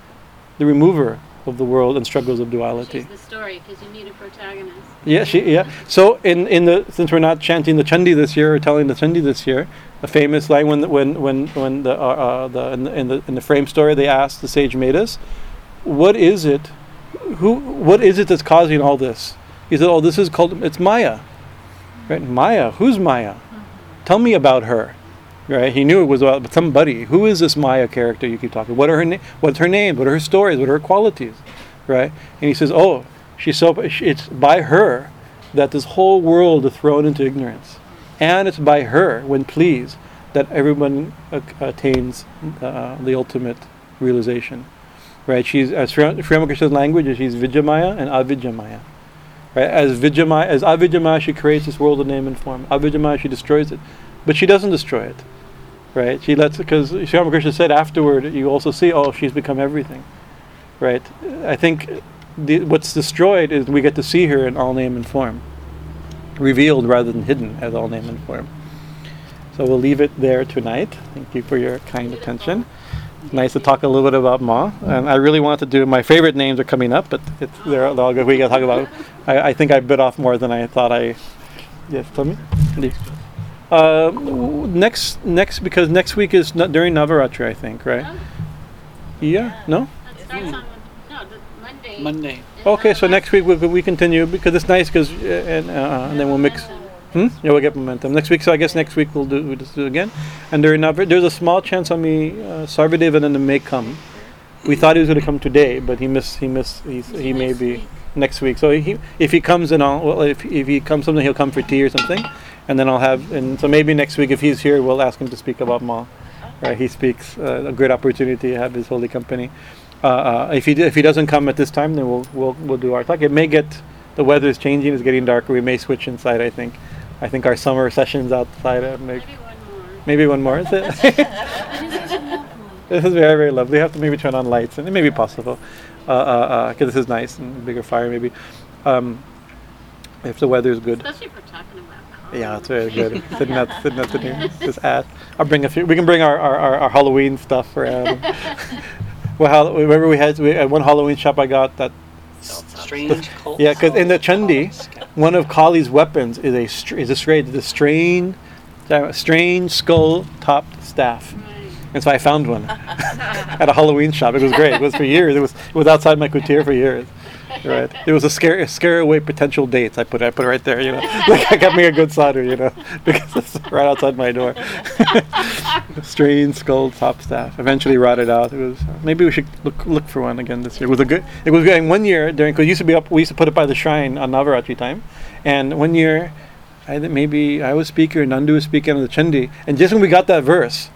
Speaker 1: the remover of the world and struggles of duality.
Speaker 2: She's the story because you need a protagonist.
Speaker 1: Yeah, she yeah. So in in the since we're not chanting the chandi this year or telling the chandi this year, a famous line when when when when the uh, uh, the in the in the in the frame story they asked the sage Medhas, what is it, who what is it that's causing all this? He said, oh, this is called it's Maya, right? Maya, who's Maya? Tell me about her. Right, he knew it was about somebody. Who is this Maya character you keep talking? What are her na- What's her name? What are her stories? What are her qualities? Right, and he says, "Oh, she's so. It's by her that this whole world is thrown into ignorance, and it's by her, when pleased, that everyone uh, attains uh, the ultimate realization. Right? She's as Sri Sri Ramakrishna's language is she's Vidyamaya and Avidyamaya. Right? As Vidyamaya, as Avidyamaya, she creates this world of name and form. Avidyamaya, she destroys it, but she doesn't destroy it. Right? She lets because Sri Ramakrishna said afterward, you also see, oh, she's become everything. Right? I think the, what's destroyed is we get to see her in all name and form, revealed rather than hidden as all name and form. So we'll leave it there tonight. Thank you for your kind attention. Nice to talk a little bit about Ma, and I really want to do. My favorite names are coming up, but it's they're, they're all good. We got to talk about. I, I think I bit off more than I thought I. Yes, tell me. Uh, next, next because next week is not during Navaratri, I think, right?
Speaker 2: No?
Speaker 1: Yeah. No.
Speaker 2: That starts on Mon- no, the Monday.
Speaker 1: Okay, so next week we, we continue because it's nice because uh, and uh, and then we'll mix. Hmm? Yeah, we'll get momentum next week. So I guess next week we'll do we'll just do it again. And during Navrat, there's a small chance on me uh, Sarvadevananda may come. We thought he was going to come today, but he missed. He missed. He's, he may be
Speaker 2: week.
Speaker 1: next week. So he if he comes then I'll well if if he comes something he'll come for tea or something, and then I'll have and so maybe next week if he's here we'll ask him to speak about Ma. Right, he speaks uh, a great opportunity to have his holy company. Uh, uh, if he if he doesn't come at this time, then we'll we'll we'll do our talk. It may get the weather is changing, it's getting darker. We may switch inside. I think. I think our summer sessions outside uh, make
Speaker 2: Maybe one more.
Speaker 1: maybe one more. Is it? This is very, very lovely. You have to maybe turn on lights, and it may be possible. Uh, uh, uh, this is nice and bigger fire, maybe. Um, if the weather is good.
Speaker 2: Especially if we're talking about
Speaker 1: Yeah, it's very good. sitting at sitting at the near this ad. I'll bring a few. We can bring our, our, our, our Halloween stuff Adam. well, how, remember we had we, at one Halloween shop I got that.
Speaker 3: Strange cult.
Speaker 1: Yeah, because in the Chandi, one of Kali's weapons is a str- is a strange the strange, uh, strange skull topped staff.
Speaker 2: Right.
Speaker 1: And so I found one at a Halloween shop. It was great. It was for years. It was it was outside my couture for years. Right. It was a scare scare away potential dates. I put I put it right there. You know, like I got me a good solder. You know, because it's right outside my door. Strange skull top staff. Eventually rotted out. It was maybe we should look look for one again this year. It was a good. It was. And one year during because used to be up. We used to put it by the shrine on Navaratri time, and one year. I think maybe I was speaker, Nandu was speaking on the Chandi, and just when we got that verse,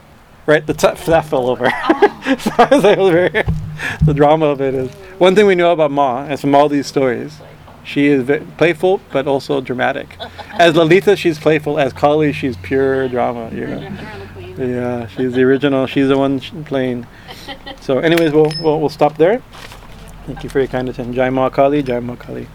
Speaker 1: right? The t- that fell over. the drama of it is one thing we know about Ma, and from all these stories, she is ve- playful but also dramatic. As Lalita, she's playful. As Kali, she's pure drama. You know. Yeah, she's the original. She's the one playing. So, anyways, we'll we'll, we'll stop there. Thank you for your kind attention. Jai Ma Kali, Jai Ma Kali.